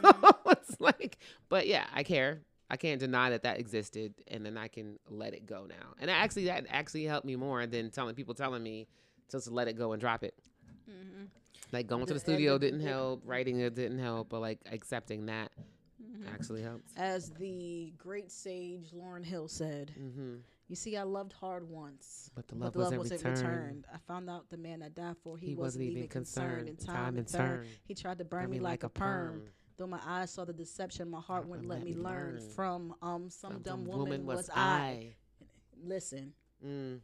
Speaker 2: it's like but yeah i care I can't deny that that existed, and then I can let it go now. And actually, that actually helped me more than telling people telling me just to let it go and drop it.
Speaker 1: Mm-hmm.
Speaker 2: Like going to
Speaker 1: The
Speaker 2: the studio didn't help, writing it didn't help, but like accepting that
Speaker 1: Mhm.
Speaker 2: actually helps.
Speaker 1: As the great sage Lauryn Hill said,
Speaker 2: Mm-hmm.
Speaker 1: "You see, I loved hard once,
Speaker 2: But the
Speaker 1: but
Speaker 2: love,
Speaker 1: the love
Speaker 2: wasn't
Speaker 1: wasn't
Speaker 2: returned.
Speaker 1: returned. I found out the man I died for, he,
Speaker 2: He
Speaker 1: wasn't, even concerned. In time,
Speaker 2: and
Speaker 1: and turn, he tried to burn me like a perm. Though my eyes saw the deception, my heart wouldn't let me learn. From um, some
Speaker 2: Some
Speaker 1: dumb woman was I. Listen,
Speaker 2: Mm.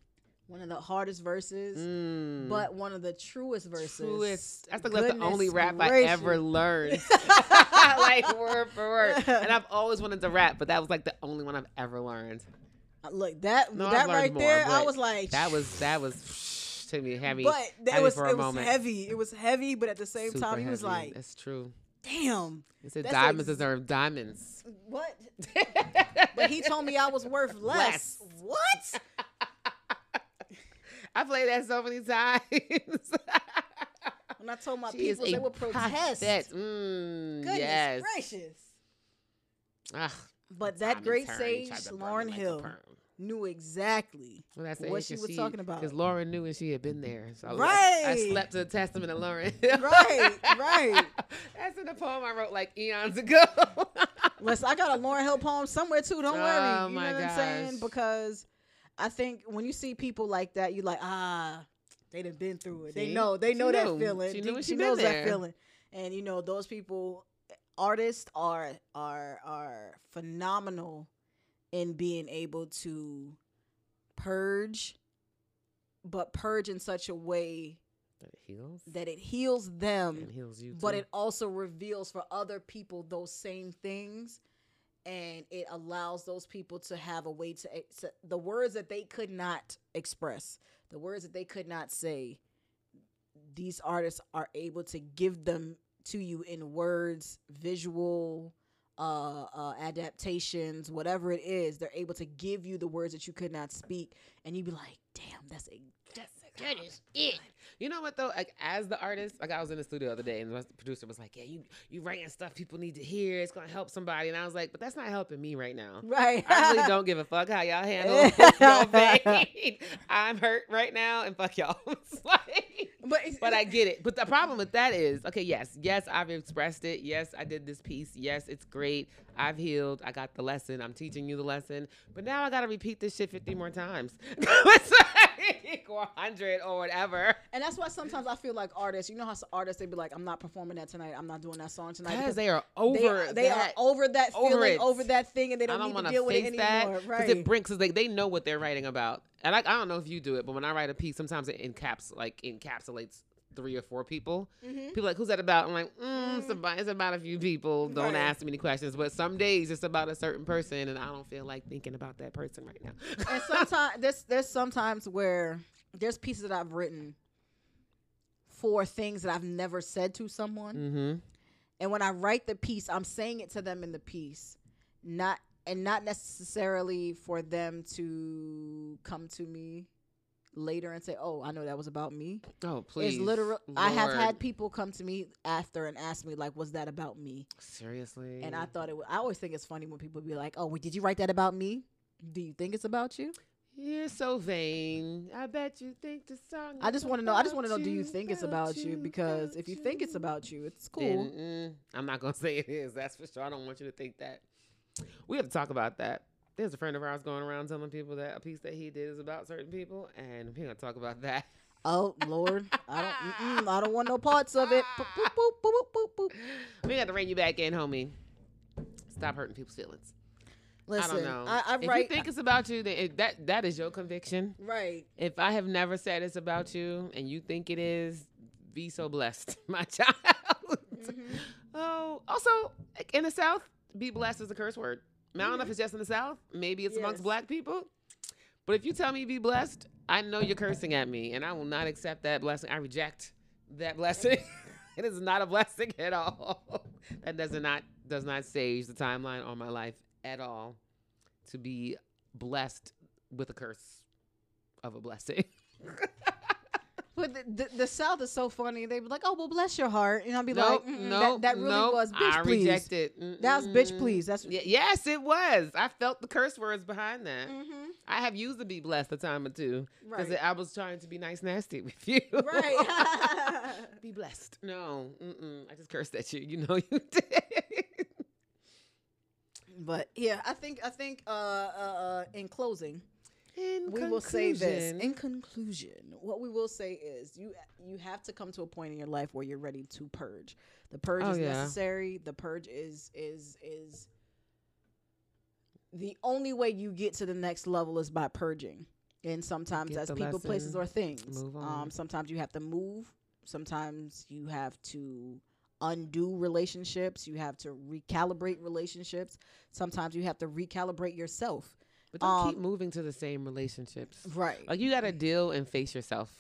Speaker 1: one of the hardest verses,
Speaker 2: Mm.
Speaker 1: but one of the truest verses.
Speaker 2: Truest. That's like the only rap I ever learned. like word for word. And I've always wanted to rap, but that was like the only one I've ever learned.
Speaker 1: Uh, Look that
Speaker 2: No,
Speaker 1: that right
Speaker 2: more,
Speaker 1: there, I was like,
Speaker 2: That was that was to me heavy.
Speaker 1: But that
Speaker 2: heavy
Speaker 1: was
Speaker 2: for a
Speaker 1: it was
Speaker 2: moment.
Speaker 1: heavy. It was heavy, but at the same
Speaker 2: Super
Speaker 1: time, he was like,
Speaker 2: "That's true."
Speaker 1: "Damn,
Speaker 2: He said diamonds
Speaker 1: ex-
Speaker 2: deserve diamonds.
Speaker 1: what?" But he told me I was worth less.
Speaker 2: Less.
Speaker 1: What?
Speaker 2: I played that so many times.
Speaker 1: When I told my
Speaker 2: She
Speaker 1: people, they would protest.
Speaker 2: Mm,
Speaker 1: Goodness
Speaker 2: yes.
Speaker 1: gracious!
Speaker 2: Ugh,
Speaker 1: But that great sage,
Speaker 2: tried to burn me Lauryn
Speaker 1: Hill, knew exactly
Speaker 2: Well,
Speaker 1: what she was talking about.
Speaker 2: Because Lauryn knew and she had been there. So I- I, slept to the testament of Lauryn.
Speaker 1: Right, right.
Speaker 2: That's in the poem I wrote like eons ago.
Speaker 1: Listen, I got a Lauryn Hill poem somewhere too. Don't worry.
Speaker 2: Oh,
Speaker 1: you
Speaker 2: my
Speaker 1: know what I'm saying? Because I think when you see people like that, you're like, ah, they done been through it. They know. They
Speaker 2: She
Speaker 1: know that
Speaker 2: knew.
Speaker 1: feeling.
Speaker 2: She knew
Speaker 1: she
Speaker 2: she
Speaker 1: knows that feeling. And you know, those people, artists are are are phenomenal in being able to purge, but purge in such a way that
Speaker 2: it heals.
Speaker 1: that it heals them
Speaker 2: heals you.
Speaker 1: but it also reveals for other people those same things and it allows those people to have a way to ex- the words that they could not express the words that they could not say these artists are able to give them to you in words visual uh, uh adaptations whatever it is they're able to give you the words that you could not speak and you'd be like damn that's a that's
Speaker 2: That is it. You know what though? Like as the artist, like I was in the studio the other day, and the producer was like, "Yeah, you you writing stuff people need to hear. It's gonna help somebody." And I was like, "But that's not helping me right now."
Speaker 1: right
Speaker 2: I really don't give a fuck how y'all handle your pain. I'm hurt right now, and fuck y'all. Like-
Speaker 1: but
Speaker 2: but I get it. But the problem with that is, okay, yes, yes, I've expressed it. Yes, I did this piece. Yes, it's great. I've healed. I got the lesson. I'm teaching you the lesson. But now I got to repeat this shit 50 more times. Like, or 100 or whatever.
Speaker 1: And that's why sometimes I feel like artists, you know how artists they'd be like, I'm not performing that tonight. I'm not doing that song tonight
Speaker 2: Because they are
Speaker 1: they,
Speaker 2: over
Speaker 1: are, they are over that
Speaker 2: over
Speaker 1: feeling,
Speaker 2: it.
Speaker 1: over that thing, and they don't,
Speaker 2: don't
Speaker 1: need to deal with it anymore.
Speaker 2: because
Speaker 1: Right?
Speaker 2: it brings because they, they know what they're writing about. And like I don't know if you do it, but when I write a piece, sometimes it encaps like encapsulates three or four people.
Speaker 1: Mhm.
Speaker 2: People are like, who's that about? I'm like, mm, it's,
Speaker 1: Mm.
Speaker 2: about, it's about a few people. Don't
Speaker 1: Right.
Speaker 2: ask me any questions. But some days it's about a certain person, and I don't feel like thinking about that person right now.
Speaker 1: and sometimes there's there's sometimes where there's pieces that I've written for things that I've never said to someone,
Speaker 2: mm-hmm.
Speaker 1: and when I write the piece, I'm saying it to them in the piece, not and not necessarily for them to come to me later and say, "Oh, I know that was about me."
Speaker 2: Oh, please.
Speaker 1: It's literal. I have had people come to me after and ask me like, "Was that about me?"
Speaker 2: Seriously.
Speaker 1: And I thought it. Was, I always think it's funny when people be like, "Oh, wait, did you write that about me? Do you think it's about you?"
Speaker 2: You're so vain. I bet you think the song.
Speaker 1: I just want to know. I just want to know. Do you think it's about you? Because if you think it's about you, it's cool.
Speaker 2: Then, mm, I'm not gonna say it is. That's for sure. I don't want you to think that. We have to talk about that. There's a friend of ours going around telling people that a piece that he did is about certain people, and we're gonna talk about that.
Speaker 1: Oh Lord, I don't. I don't want no parts of it. Boop, boop, boop.
Speaker 2: We got to rein you back in, homie. Stop hurting people's feelings.
Speaker 1: Listen,
Speaker 2: I don't know.
Speaker 1: I, I
Speaker 2: if
Speaker 1: write.
Speaker 2: you think it's about you, then it, that that is your conviction.
Speaker 1: right.
Speaker 2: If I have never said it's about you and you think it is, be so blessed, my child.
Speaker 1: Mhm.
Speaker 2: Oh, also in the South, be blessed is a curse word. I don't know if it's just in the South. Maybe it's amongst black people. But if you tell me be blessed, I know you're cursing at me, and I will not accept that blessing. I reject that blessing. it is not a blessing at all. that does not does not sage the timeline on my life at all. To be blessed with a curse of a blessing.
Speaker 1: But the, the, the South is so funny. They'd be like, "Oh, well, bless your heart," and I'll be
Speaker 2: Nope,
Speaker 1: like, mm,
Speaker 2: nope,
Speaker 1: that, "That really
Speaker 2: nope,
Speaker 1: was bitch,
Speaker 2: I
Speaker 1: please."
Speaker 2: reject it.
Speaker 1: That was bitch, please. That's
Speaker 2: Y- yes, it was. I felt the curse words behind that.
Speaker 1: Mhm.
Speaker 2: I have used to be blessed a time or two because
Speaker 1: right,
Speaker 2: I was trying to be nice, nasty with you.
Speaker 1: right.
Speaker 2: be blessed. No, mm-mm. I just cursed at you. You know you did.
Speaker 1: but yeah, I think I think uh, uh, uh, in closing,
Speaker 2: In
Speaker 1: we will say this.
Speaker 2: conclusion-
Speaker 1: In conclusion, what we will say is you you have to come to a point in your life where you're ready to purge. The purge
Speaker 2: Oh,
Speaker 1: is
Speaker 2: yeah.
Speaker 1: necessary. The purge is is is the only way you get to the next level is by purging. And sometimes
Speaker 2: Get
Speaker 1: that's
Speaker 2: the
Speaker 1: people, places, or things. Um, sometimes you have to move. Sometimes you have to undo relationships. You have to recalibrate relationships. Sometimes you have to recalibrate yourself.
Speaker 2: But don't keep
Speaker 1: um,
Speaker 2: moving to the same relationships.
Speaker 1: Right.
Speaker 2: Like you got to deal and face yourself.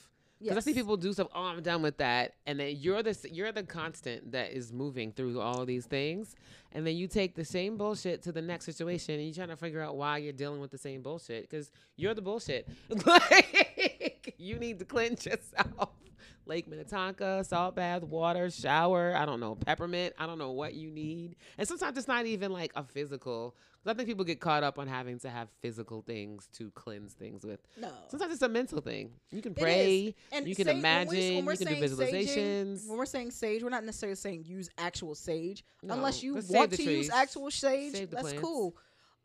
Speaker 2: Because I see people do stuff. Oh, I'm done with that, and then you're the you're the constant that is moving through all of these things, and then you take the same bullshit to the next situation, and you're trying to figure out why you're dealing with the same bullshit because you're the bullshit. like you need to cleanse yourself. Lake Minnetonka, salt bath, water, shower. I don't know, peppermint. I don't know what you need, and sometimes it's not even like a physical. I think people get caught up on having to have physical things to cleanse things with.
Speaker 1: No.
Speaker 2: Sometimes it's a mental thing. You can pray.
Speaker 1: And
Speaker 2: you can
Speaker 1: sage- when we- when
Speaker 2: imagine, you can do
Speaker 1: saying saging, when we're saying sage, we're not necessarily saying use actual sage.
Speaker 2: No,
Speaker 1: Unless you
Speaker 2: save
Speaker 1: want to use actual sage, that's
Speaker 2: plants.
Speaker 1: cool.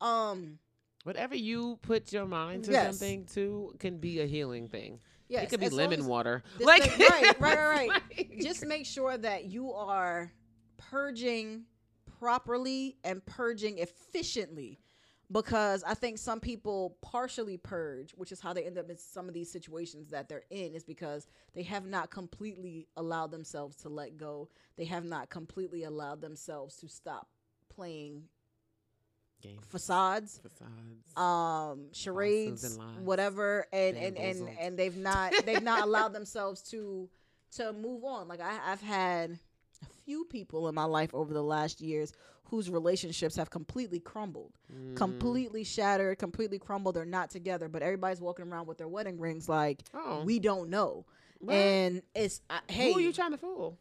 Speaker 1: Um,
Speaker 2: Whatever you put your mind to
Speaker 1: Yes.
Speaker 2: something to can be a healing thing.
Speaker 1: yes,
Speaker 2: it could be lemon water. Like
Speaker 1: thing- right, right, right,
Speaker 2: like-
Speaker 1: Just make sure that you are purging properly and purging efficiently. Because I think some people partially purge, which is how they end up in some of these situations that they're in, is because they have not completely allowed themselves to let go. They have not completely allowed themselves to stop playing
Speaker 2: Games,
Speaker 1: facades
Speaker 2: facades.
Speaker 1: um charades
Speaker 2: and
Speaker 1: whatever and and and
Speaker 2: bamboozled.
Speaker 1: and they've not they've not allowed themselves to to move on like I, i've had few people in my life over the last years whose relationships have completely crumbled
Speaker 2: Mm.
Speaker 1: completely shattered completely crumbled they're not together but everybody's walking around with their wedding rings like
Speaker 2: Oh,
Speaker 1: we don't know
Speaker 2: what?
Speaker 1: and it's I hey
Speaker 2: who are you trying to fool?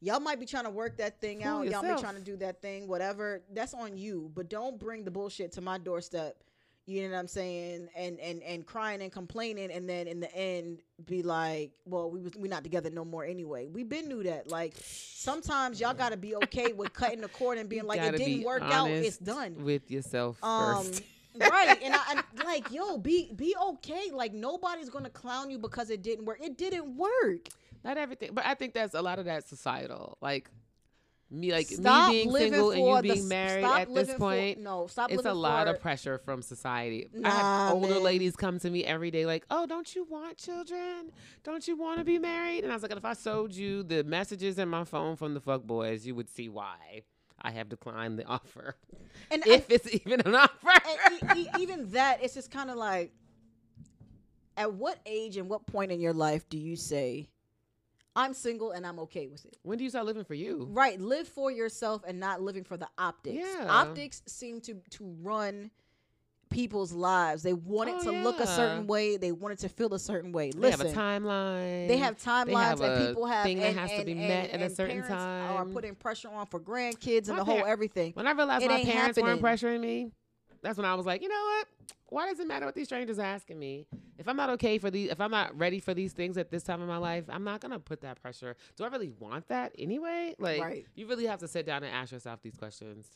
Speaker 1: y'all might be trying to work that thing
Speaker 2: Fool
Speaker 1: out. Y'all may
Speaker 2: yourself.
Speaker 1: trying to do that thing, whatever. That's on you. But don't bring the bullshit to my doorstep. You know what I'm saying? And and and crying and complaining, and then in the end be like, well, we was we not together no more anyway. We been knew that. Like sometimes y'all got to be okay with cutting the cord and being
Speaker 2: You
Speaker 1: like, it didn't work out. It's done.
Speaker 2: with yourself
Speaker 1: Um,
Speaker 2: first.
Speaker 1: right, and I and like, yo, be be okay. Like nobody's gonna clown you because it didn't work. It didn't work.
Speaker 2: Not everything, but I think that's a lot of that societal. Like me, like
Speaker 1: Stop
Speaker 2: me being single and you
Speaker 1: the-
Speaker 2: being married
Speaker 1: stop
Speaker 2: at this
Speaker 1: living for-
Speaker 2: point.
Speaker 1: no, stop.
Speaker 2: it's a lot of pressure from society. I
Speaker 1: Nah,
Speaker 2: have older
Speaker 1: man.
Speaker 2: ladies come to me every day like, "Oh, don't you want children? Don't you want to be married?" And I was like, "If I showed you the messages in my phone from the fuck boys, you would see why I have declined the offer,
Speaker 1: And
Speaker 2: if it's even an offer."
Speaker 1: and e- e- even that, it's just kind of like, at what age and what point in your life do you say, "I'm single and I'm okay with it"?
Speaker 2: when do you start living for you?
Speaker 1: Right, live for yourself and not living for the optics.
Speaker 2: Yeah.
Speaker 1: Optics seem to to run people's lives. They want it
Speaker 2: Oh,
Speaker 1: to look a certain way. They want it to feel a certain way.
Speaker 2: They
Speaker 1: Listen,
Speaker 2: have a timeline.
Speaker 1: They have timelines
Speaker 2: have
Speaker 1: and people have
Speaker 2: thing that
Speaker 1: and,
Speaker 2: has to be
Speaker 1: and-
Speaker 2: met at a certain
Speaker 1: time. Are putting pressure on for grandkids and
Speaker 2: My
Speaker 1: the whole everything.
Speaker 2: When I realized
Speaker 1: It
Speaker 2: my parents weren't pressuring me, that's when I was like, you know what? Why does it matter what these strangers are asking me? If I'm not okay for these, if I'm not ready for these things at this time in my life, I'm not gonna put that pressure. Do I really want that anyway? Like,
Speaker 1: Right.
Speaker 2: you really have to sit down and ask yourself these questions.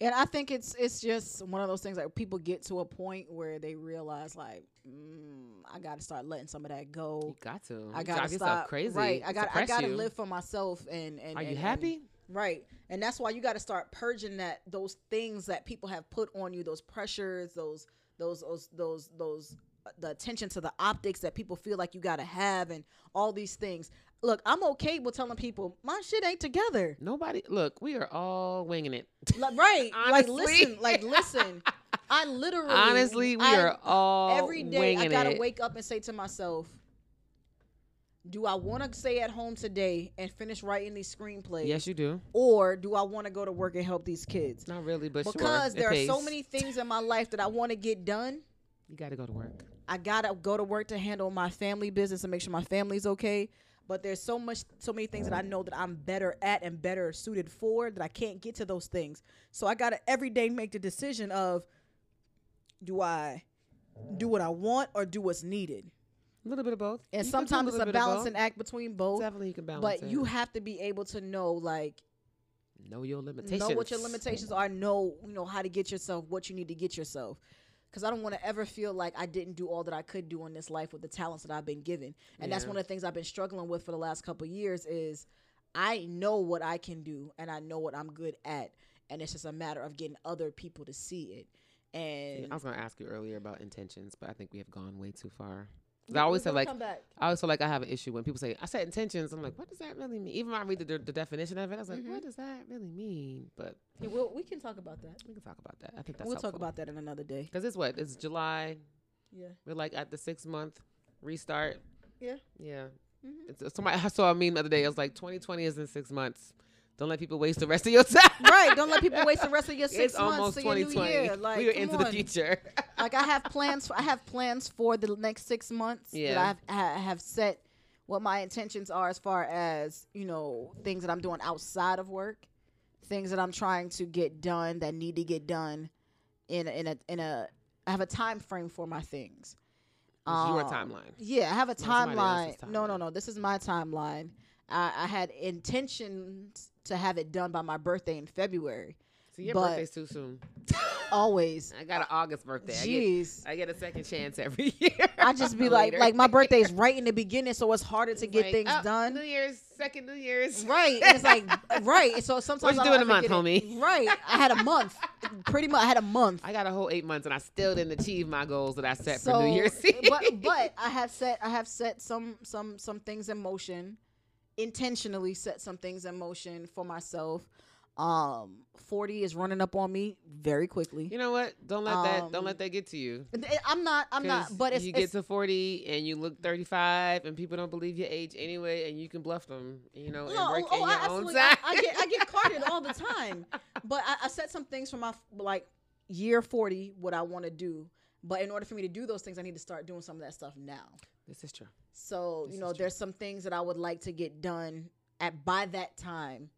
Speaker 1: And I think it's it's just one of those things like people get to a point where they realize like mm, I got to start letting some of that go.
Speaker 2: You got to.
Speaker 1: I got to
Speaker 2: yourself
Speaker 1: stop.
Speaker 2: crazy.
Speaker 1: Right. I got I got to live for myself and and
Speaker 2: Are you
Speaker 1: and-
Speaker 2: happy?
Speaker 1: Right. And that's why you got to start purging that those things that people have put on you, those pressures, those those those those those uh, the attention to the optics that people feel like you got to have and all these things. Look, I'm okay with telling people my shit ain't together.
Speaker 2: Nobody. Look, we are all winging it.
Speaker 1: Like, right. like listen, like listen. I literally
Speaker 2: Honestly, we
Speaker 1: I-
Speaker 2: are all
Speaker 1: every day I gotta wake up and say to myself, do I want to stay at home today and finish writing these screenplays?
Speaker 2: Yes, you do.
Speaker 1: Or do I want to go to work and help these kids?
Speaker 2: Not really, but sure,
Speaker 1: Because
Speaker 2: it
Speaker 1: there are so many things in my life that I want to get done.
Speaker 2: You got to go to work.
Speaker 1: I gotta go to work to handle my family business and make sure my family's okay. But there's so much, so many things that I know that I'm better at and better suited for that I can't get to those things. So I gotta every day make the decision of, do I do what I want or do what's needed?
Speaker 2: A little bit of both.
Speaker 1: And
Speaker 2: You
Speaker 1: sometimes it's a
Speaker 2: bit of both.
Speaker 1: balancing act between both.
Speaker 2: Definitely, you can balance
Speaker 1: But
Speaker 2: it.
Speaker 1: you have to be able to know, like,
Speaker 2: know your limitations.
Speaker 1: know what your limitations are. Know you know how to get yourself what you need to get yourself. Because I don't want to ever feel like I didn't do all that I could do in this life with the talents that I've been given. And that's one of the things I've been struggling with for the last couple of years is I know what I can do and I know what I'm good at, and it's just a matter of getting other people to see it. And
Speaker 2: I was going to ask you earlier about intentions, but I think we have gone way too far. 'Cause
Speaker 1: We-
Speaker 2: I always
Speaker 1: we're
Speaker 2: feel like. I always feel like I have an issue when people say I said intentions. I'm like, what does that really mean? Even when I read the, the definition of it, I was like,
Speaker 1: Mhm.
Speaker 2: what does that really mean? But
Speaker 1: Yeah, we'll, we can talk about that.
Speaker 2: we can talk about that. I think that's
Speaker 1: we'll talk about that in another day.
Speaker 2: because it's what it's July.
Speaker 1: Yeah.
Speaker 2: We're like at the six month restart.
Speaker 1: Yeah.
Speaker 2: Yeah.
Speaker 1: Mhm.
Speaker 2: It's, somebody I saw a meme the other day. It was like 2020 is in six months. Don't let people waste the rest of your time.
Speaker 1: right. Don't let people waste the rest of your six
Speaker 2: it's
Speaker 1: months
Speaker 2: almost
Speaker 1: to your new
Speaker 2: 2020.
Speaker 1: year. Like,
Speaker 2: we are into the future.
Speaker 1: like I have plans. For, I have plans for the next six months that I have, I have set what my intentions are as far as you know things that I'm doing outside of work, things that I'm trying to get done that need to get done in a, in a in a. I have a time frame for my things.
Speaker 2: It's your
Speaker 1: Um,
Speaker 2: timeline.
Speaker 1: Yeah, I have a
Speaker 2: somebody
Speaker 1: timeline. No, no, no. This is my timeline. I, I had intentions to have it done by my birthday in February.
Speaker 2: See, your
Speaker 1: but-
Speaker 2: birthday's too soon.
Speaker 1: Always.
Speaker 2: I got an August birthday. I get,
Speaker 1: Jeez.
Speaker 2: I get a second chance every year.
Speaker 1: I just be like, like my birthday's right in the beginning, so it's harder to get
Speaker 2: like,
Speaker 1: things
Speaker 2: oh,
Speaker 1: done.
Speaker 2: New Year's, second New Year's.
Speaker 1: Right. And it's like right. So sometimes
Speaker 2: What you
Speaker 1: I
Speaker 2: do in a month,
Speaker 1: it.
Speaker 2: homie?
Speaker 1: Right. I had a month. Pretty much I had a month.
Speaker 2: I got a whole eight months and I still didn't achieve my goals that I set
Speaker 1: so,
Speaker 2: for New Year's
Speaker 1: but but I have set I have set some some some things in motion, intentionally set some things in motion for myself. Um, forty is running up on me very quickly.
Speaker 2: you know what? Don't let that don't
Speaker 1: Um,
Speaker 2: let that get to you.
Speaker 1: I'm not. I'm not. But it's,
Speaker 2: you get to forty and you look thirty five and people don't believe your age anyway and you can bluff them, you know, and
Speaker 1: no.
Speaker 2: work
Speaker 1: Oh,
Speaker 2: in your
Speaker 1: I,
Speaker 2: own time.
Speaker 1: I, I get I get carded all the time. But I, I set some things for my like year forty. What I want to do. But in order for me to do those things, I need to start doing some of that stuff now.
Speaker 2: this is true.
Speaker 1: So
Speaker 2: This
Speaker 1: you know, there's some things that I would like to get done at by that time,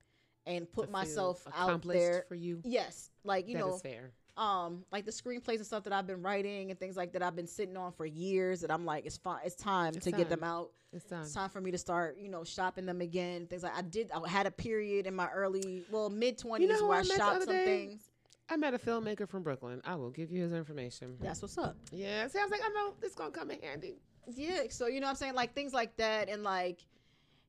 Speaker 1: and put myself out there.
Speaker 2: for you.
Speaker 1: Yes, like you
Speaker 2: That
Speaker 1: know,
Speaker 2: fair.
Speaker 1: um, like the screenplays and stuff that I've been writing and things like that I've been sitting on for years. That I'm like, it's fine. It's time
Speaker 2: It's
Speaker 1: to get them out.
Speaker 2: It's time.
Speaker 1: It's time for me to start, you know, shopping them again. Things like I did. I had a period in my early, well, mid twenties
Speaker 2: who
Speaker 1: where
Speaker 2: I
Speaker 1: I, shopped some
Speaker 2: day?
Speaker 1: things.
Speaker 2: I met a filmmaker from Brooklyn. I will give you his information.
Speaker 1: That's what's up.
Speaker 2: Yeah, see, I was like, I know it's gonna come in handy.
Speaker 1: Yeah, so you know what I'm saying? Like things like that and like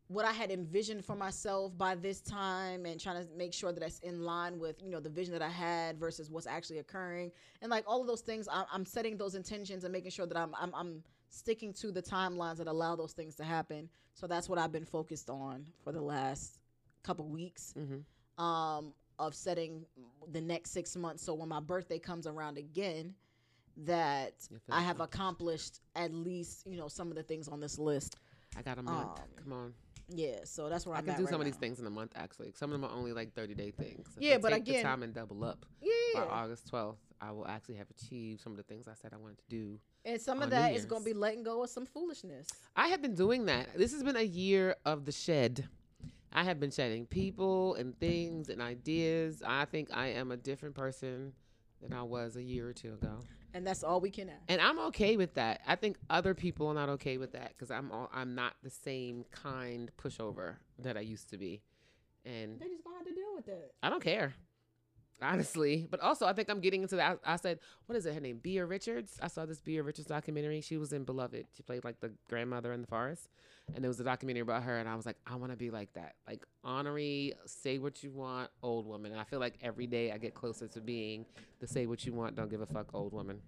Speaker 1: what I had envisioned for myself by this time and trying to make sure that that's in line with, you know, the vision that I had versus what's actually occurring. And like all of those things, I'm setting those intentions and making sure that I'm, I'm, I'm sticking to the timelines that allow those things to happen. So that's what I've been focused on for the last couple weeks
Speaker 2: Mm-hmm.
Speaker 1: um, of setting the next six months. So when my birthday comes around again, that I have
Speaker 2: accomplished.
Speaker 1: at least you know some of the things on this list.
Speaker 2: I got a month.
Speaker 1: Um,
Speaker 2: Come on.
Speaker 1: Yeah, so that's where
Speaker 2: I
Speaker 1: I'm
Speaker 2: can do
Speaker 1: right
Speaker 2: some of these things in a month. Actually, some of them are only like thirty day things. If
Speaker 1: Yeah,
Speaker 2: I
Speaker 1: but
Speaker 2: take the
Speaker 1: again-
Speaker 2: time and double up
Speaker 1: Yeah,
Speaker 2: by August twelfth, I will actually have achieved some of the things I said I wanted to do.
Speaker 1: and some of that is going to be letting go of some foolishness.
Speaker 2: I have been doing that. This has been a year of the shed. I have been shedding people and things and ideas. I think I am a different person than I was a year or two ago.
Speaker 1: And that's all we can ask.
Speaker 2: And I'm okay with that. I think other people are not okay with that because I'm all, I'm not the same kind pushover that I used to be, and
Speaker 1: They just going to have to deal with that.
Speaker 2: I don't care, honestly. But also, I think I'm getting into that. I, I said, what is it? Her name, Beah Richards. I saw this Beah Richards documentary. She was in Beloved. She played like the grandmother in the forest, and there was a documentary about her. And I was like, I want to be like that, like honorary, say what you want, old woman. And I feel like every day I get closer to being the say what you want, don't give a fuck, old woman.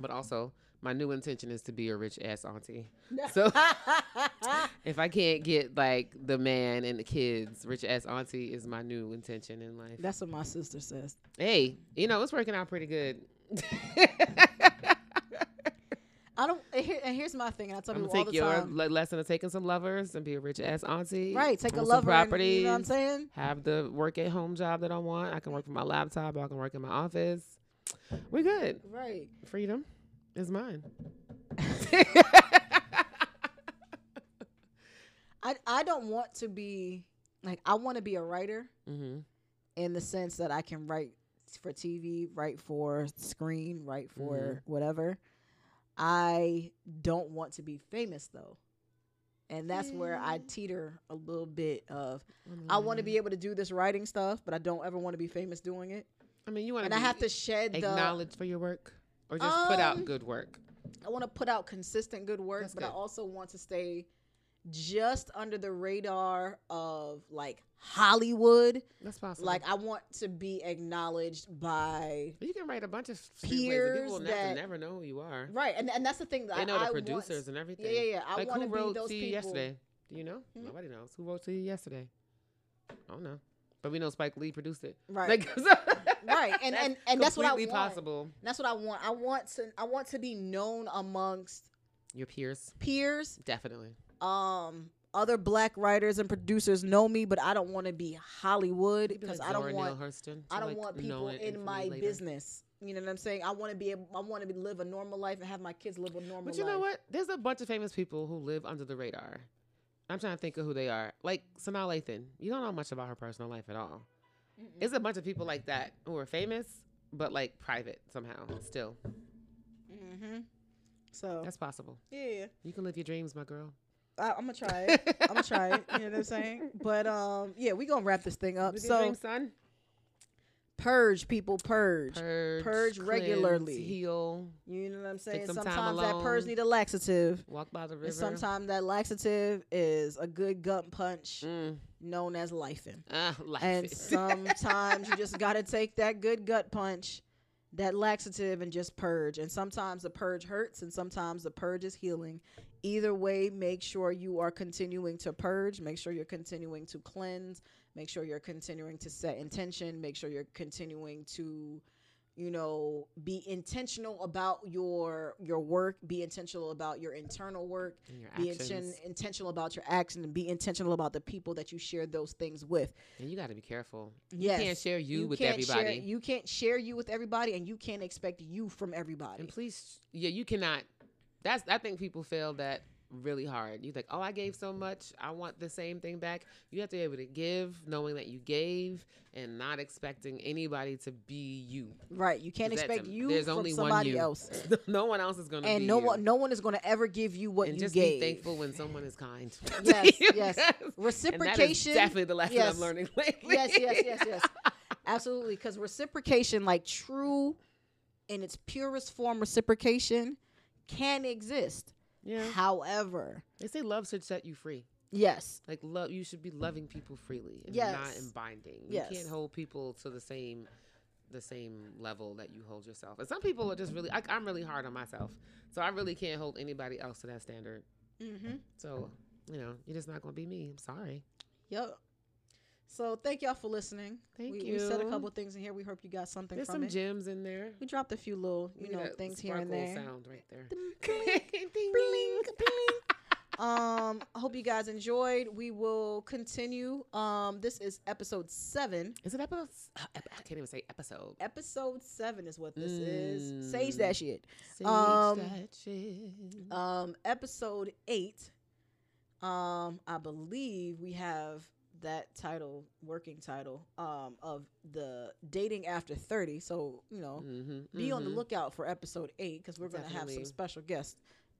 Speaker 2: But also, my new intention is to be a rich ass auntie. So if I can't get like the man and the kids, rich ass auntie is my new intention in life.
Speaker 1: that's what my sister says.
Speaker 2: Hey, you know, it's working out pretty good.
Speaker 1: I don't. And, here, and here's my thing, and I tell
Speaker 2: I'm
Speaker 1: people all the
Speaker 2: your
Speaker 1: time.
Speaker 2: le- lesson of taking some lovers and be a rich ass auntie.
Speaker 1: Right, take a lover. And, you know what I'm saying?
Speaker 2: Have the work at home job that I want. I can work from my laptop. I can work in my office. We're good.
Speaker 1: Right.
Speaker 2: Freedom is mine.
Speaker 1: I I don't want to be like I want to be a writer
Speaker 2: mm-hmm.
Speaker 1: in the sense that I can write for TV, write for screen, write for
Speaker 2: Mhm.
Speaker 1: whatever. I don't want to be famous though. And that's where I teeter a little bit of I want to be able to do this writing stuff, but I don't ever want to be famous doing it.
Speaker 2: I mean, you want to
Speaker 1: And I have to shed the
Speaker 2: acknowledge for your work, or just put out
Speaker 1: Um,
Speaker 2: good work.
Speaker 1: I want to put out consistent good work,
Speaker 2: That's
Speaker 1: but I also want to stay just under the radar of like Hollywood.
Speaker 2: That's possible.
Speaker 1: Like I want to be acknowledged by
Speaker 2: you can write a bunch of
Speaker 1: peers
Speaker 2: people will never,
Speaker 1: that-
Speaker 2: never know who you are.
Speaker 1: right, and and that's the thing that
Speaker 2: They
Speaker 1: I,
Speaker 2: know the
Speaker 1: I
Speaker 2: producers
Speaker 1: Want,
Speaker 2: and everything.
Speaker 1: yeah, yeah, yeah. I
Speaker 2: like
Speaker 1: want
Speaker 2: who
Speaker 1: to be
Speaker 2: wrote
Speaker 1: those people.
Speaker 2: yesterday? Do you know?
Speaker 1: Hmm?
Speaker 2: Nobody knows who wrote to you yesterday. I don't know, but we know Spike Lee produced it.
Speaker 1: Right,
Speaker 2: Like,
Speaker 1: right, and and and that's what I want.
Speaker 2: possible.
Speaker 1: That's what I want. I want to I want to be known amongst
Speaker 2: Your peers,
Speaker 1: peers.
Speaker 2: definitely.
Speaker 1: Um, other black writers and producers know me, but I don't want to be Hollywood because
Speaker 2: like
Speaker 1: I don't want
Speaker 2: Hurston
Speaker 1: I don't
Speaker 2: like,
Speaker 1: want people in my
Speaker 2: later.
Speaker 1: business. You know what I'm saying? I want to be able, I want to be, live a normal life and have my kids live a normal
Speaker 2: But you
Speaker 1: life.
Speaker 2: know what? There's a bunch of famous people who live under the radar. I'm trying to think of who they are. Like Sanaa Lathan. You don't know much about her personal life at all.
Speaker 1: Mm-mm.
Speaker 2: It's a bunch of people like that who are famous, but like private somehow. Still,
Speaker 1: Mm-hmm. So
Speaker 2: that's possible.
Speaker 1: yeah,
Speaker 2: You can live your dreams, my girl.
Speaker 1: I, I'm gonna try it. I'm gonna try it. You know what I'm saying? But um, yeah, we gonna wrap this thing up.
Speaker 2: Live your
Speaker 1: So
Speaker 2: dreams, son.
Speaker 1: Purge, people, purge.
Speaker 2: Purge,
Speaker 1: Purge
Speaker 2: cleanse,
Speaker 1: regularly.
Speaker 2: heal,
Speaker 1: You know what I'm saying?
Speaker 2: some time
Speaker 1: Sometimes that purge need a laxative.
Speaker 2: walk by the river.
Speaker 1: And sometimes that laxative is a good gut punch
Speaker 2: mm,
Speaker 1: known as lifing.
Speaker 2: ah, life
Speaker 1: And sometimes you just got to take that good gut punch, that laxative, and just purge. And sometimes the purge hurts, and sometimes the purge is healing. Either way, make sure you are continuing to purge. Make sure you're continuing to cleanse. Make sure you're continuing to set intention. Make sure you're continuing to you know be intentional about your your work be intentional about your internal work
Speaker 2: your
Speaker 1: be intentional about your action and be intentional about the people that you share those things with
Speaker 2: and you got to be careful.
Speaker 1: yes
Speaker 2: You can't share you, with everybody.
Speaker 1: Share, you can't share you with everybody, and you can't expect you from everybody.
Speaker 2: And please, yeah, you cannot. That's I think people fail that really hard. You think, oh, I gave so much, I want the same thing back. You have to be able to give, knowing that you gave, and not expecting anybody to be you.
Speaker 1: right? You can't expect
Speaker 2: a-
Speaker 1: you
Speaker 2: there's only one
Speaker 1: somebody
Speaker 2: you.
Speaker 1: else,
Speaker 2: no one else is gonna be
Speaker 1: and no
Speaker 2: you.
Speaker 1: one, no one is going to ever give you what
Speaker 2: and
Speaker 1: you
Speaker 2: just
Speaker 1: gave.
Speaker 2: be thankful when someone is kind. to
Speaker 1: Yes,
Speaker 2: you, And that is
Speaker 1: Reciprocation,
Speaker 2: definitely the lesson
Speaker 1: yes.
Speaker 2: I'm learning lately.
Speaker 1: yes, yes, yes, yes, absolutely. Because reciprocation, like true, in its purest form, reciprocation can exist.
Speaker 2: Yeah.
Speaker 1: However,
Speaker 2: They say love should set you free.
Speaker 1: yes,
Speaker 2: Like love, you should be loving people freely and
Speaker 1: Yes.
Speaker 2: not in binding.
Speaker 1: Yes.
Speaker 2: You can't hold people to the same, the same level that you hold yourself. And some people are just really. I, I'm really hard on myself, so I really can't hold anybody else to that standard.
Speaker 1: mm-hmm.
Speaker 2: So you know, you're just not gonna be me. I'm sorry.
Speaker 1: yep. So thank y'all for listening.
Speaker 2: Thank
Speaker 1: we,
Speaker 2: you.
Speaker 1: We said a couple things in here. We hope you got something
Speaker 2: There's
Speaker 1: from
Speaker 2: some
Speaker 1: it.
Speaker 2: gems in there.
Speaker 1: We dropped a few little, you know, things here and
Speaker 2: sparkle
Speaker 1: there.
Speaker 2: Sound right there.
Speaker 1: Ding, bling, bling. um, I hope you guys enjoyed. We will continue. Um, this is episode seven.
Speaker 2: Is it episode? I can't even say episode.
Speaker 1: Episode seven is what this
Speaker 2: Mm.
Speaker 1: is. Sage that shit.
Speaker 2: Sage
Speaker 1: Um,
Speaker 2: that shit.
Speaker 1: Um, episode eight. Um, I believe we have that title, working title, um, of the dating after thirty. So you know,
Speaker 2: Mhm,
Speaker 1: be on the
Speaker 2: mhm.
Speaker 1: lookout for episode eight because we're gonna have some special guests,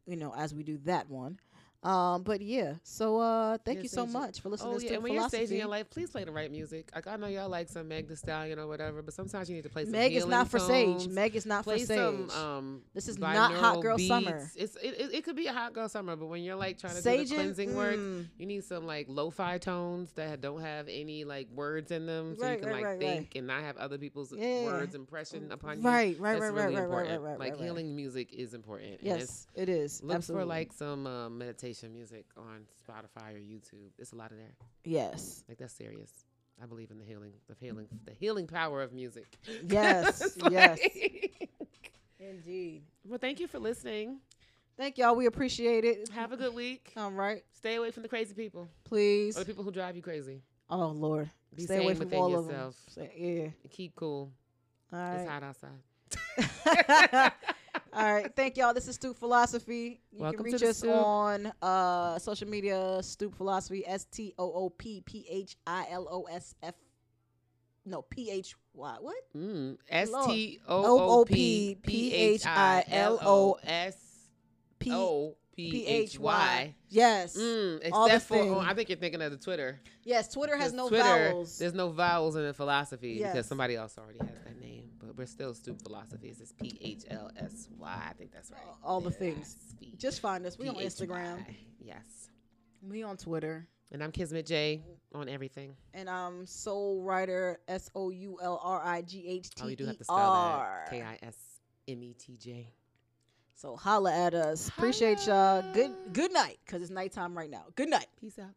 Speaker 1: you know, as we do that one. Um, but yeah, so uh, thank you so much for listening
Speaker 2: Oh
Speaker 1: to
Speaker 2: yeah, and when you're staging your life, please play the right music. Like I know y'all like some Meg Thee Stallion or whatever, but sometimes you need to play some. Music.
Speaker 1: Meg is not for
Speaker 2: tones.
Speaker 1: Sage. Meg is not
Speaker 2: play
Speaker 1: for Sage.
Speaker 2: some. Um,
Speaker 1: This is not Hot Girl
Speaker 2: beats.
Speaker 1: Summer.
Speaker 2: It's it, it, it could be a hot girl summer, but when you're like trying to
Speaker 1: Sage
Speaker 2: do the cleansing work,
Speaker 1: mm,
Speaker 2: you need some like lo-fi tones that don't have any like words in them, so
Speaker 1: Right,
Speaker 2: you can
Speaker 1: right,
Speaker 2: like
Speaker 1: right,
Speaker 2: think and not have other people's
Speaker 1: Yeah.
Speaker 2: words impression upon you.
Speaker 1: right, right,
Speaker 2: That's
Speaker 1: right,
Speaker 2: really
Speaker 1: right, right, right,
Speaker 2: important.
Speaker 1: right, right,
Speaker 2: like healing music is important.
Speaker 1: Yes, it is.
Speaker 2: Look for like some uh, meditation music on Spotify or YouTube. It's a lot of there.
Speaker 1: yes,
Speaker 2: Like that's serious. I believe in the healing, the healing, the healing power of music.
Speaker 1: Yes,
Speaker 2: It's
Speaker 1: yes. indeed.
Speaker 2: well, thank you for listening.
Speaker 1: Thank y'all. We appreciate it.
Speaker 2: Have a good week.
Speaker 1: All right,
Speaker 2: Stay away from the crazy people
Speaker 1: please.
Speaker 2: or the people who drive you crazy.
Speaker 1: Oh Lord,
Speaker 2: Be
Speaker 1: stay away from all
Speaker 2: yourself.
Speaker 1: of them. Say- yeah.
Speaker 2: Keep cool.
Speaker 1: All
Speaker 2: It's hot outside.
Speaker 1: all right, thank y'all. This is Stoop Philosophy. You
Speaker 2: Welcome
Speaker 1: can reach us
Speaker 2: Stoop.
Speaker 1: on uh, social media. Stoop Philosophy. S T O O P P H I L O S F. No, P H Y. What?
Speaker 2: Mm. S. T O O P P H I L O S
Speaker 1: P
Speaker 2: O P H Y.
Speaker 1: Yes.
Speaker 2: Mm, except for, oh. I think you're thinking of the Twitter.
Speaker 1: Yes. Twitter has no
Speaker 2: Twitter,
Speaker 1: vowels.
Speaker 2: There's no vowels in the philosophy
Speaker 1: Yes.
Speaker 2: because somebody else already has that name. But we're still stupid Philosophy. It's P H L S Y. I think that's right.
Speaker 1: All the things. Just find us. We on Instagram.
Speaker 2: Yes.
Speaker 1: We on Twitter.
Speaker 2: And I'm Kismet J on everything.
Speaker 1: And I'm Soul Writer. S O U L R I G H T
Speaker 2: Oh, you do have
Speaker 1: E
Speaker 2: to spell that. K I S M E T J.
Speaker 1: So holla at us. Appreciate y'all. Good good night, cause it's nighttime right now. Good night.
Speaker 2: Peace out.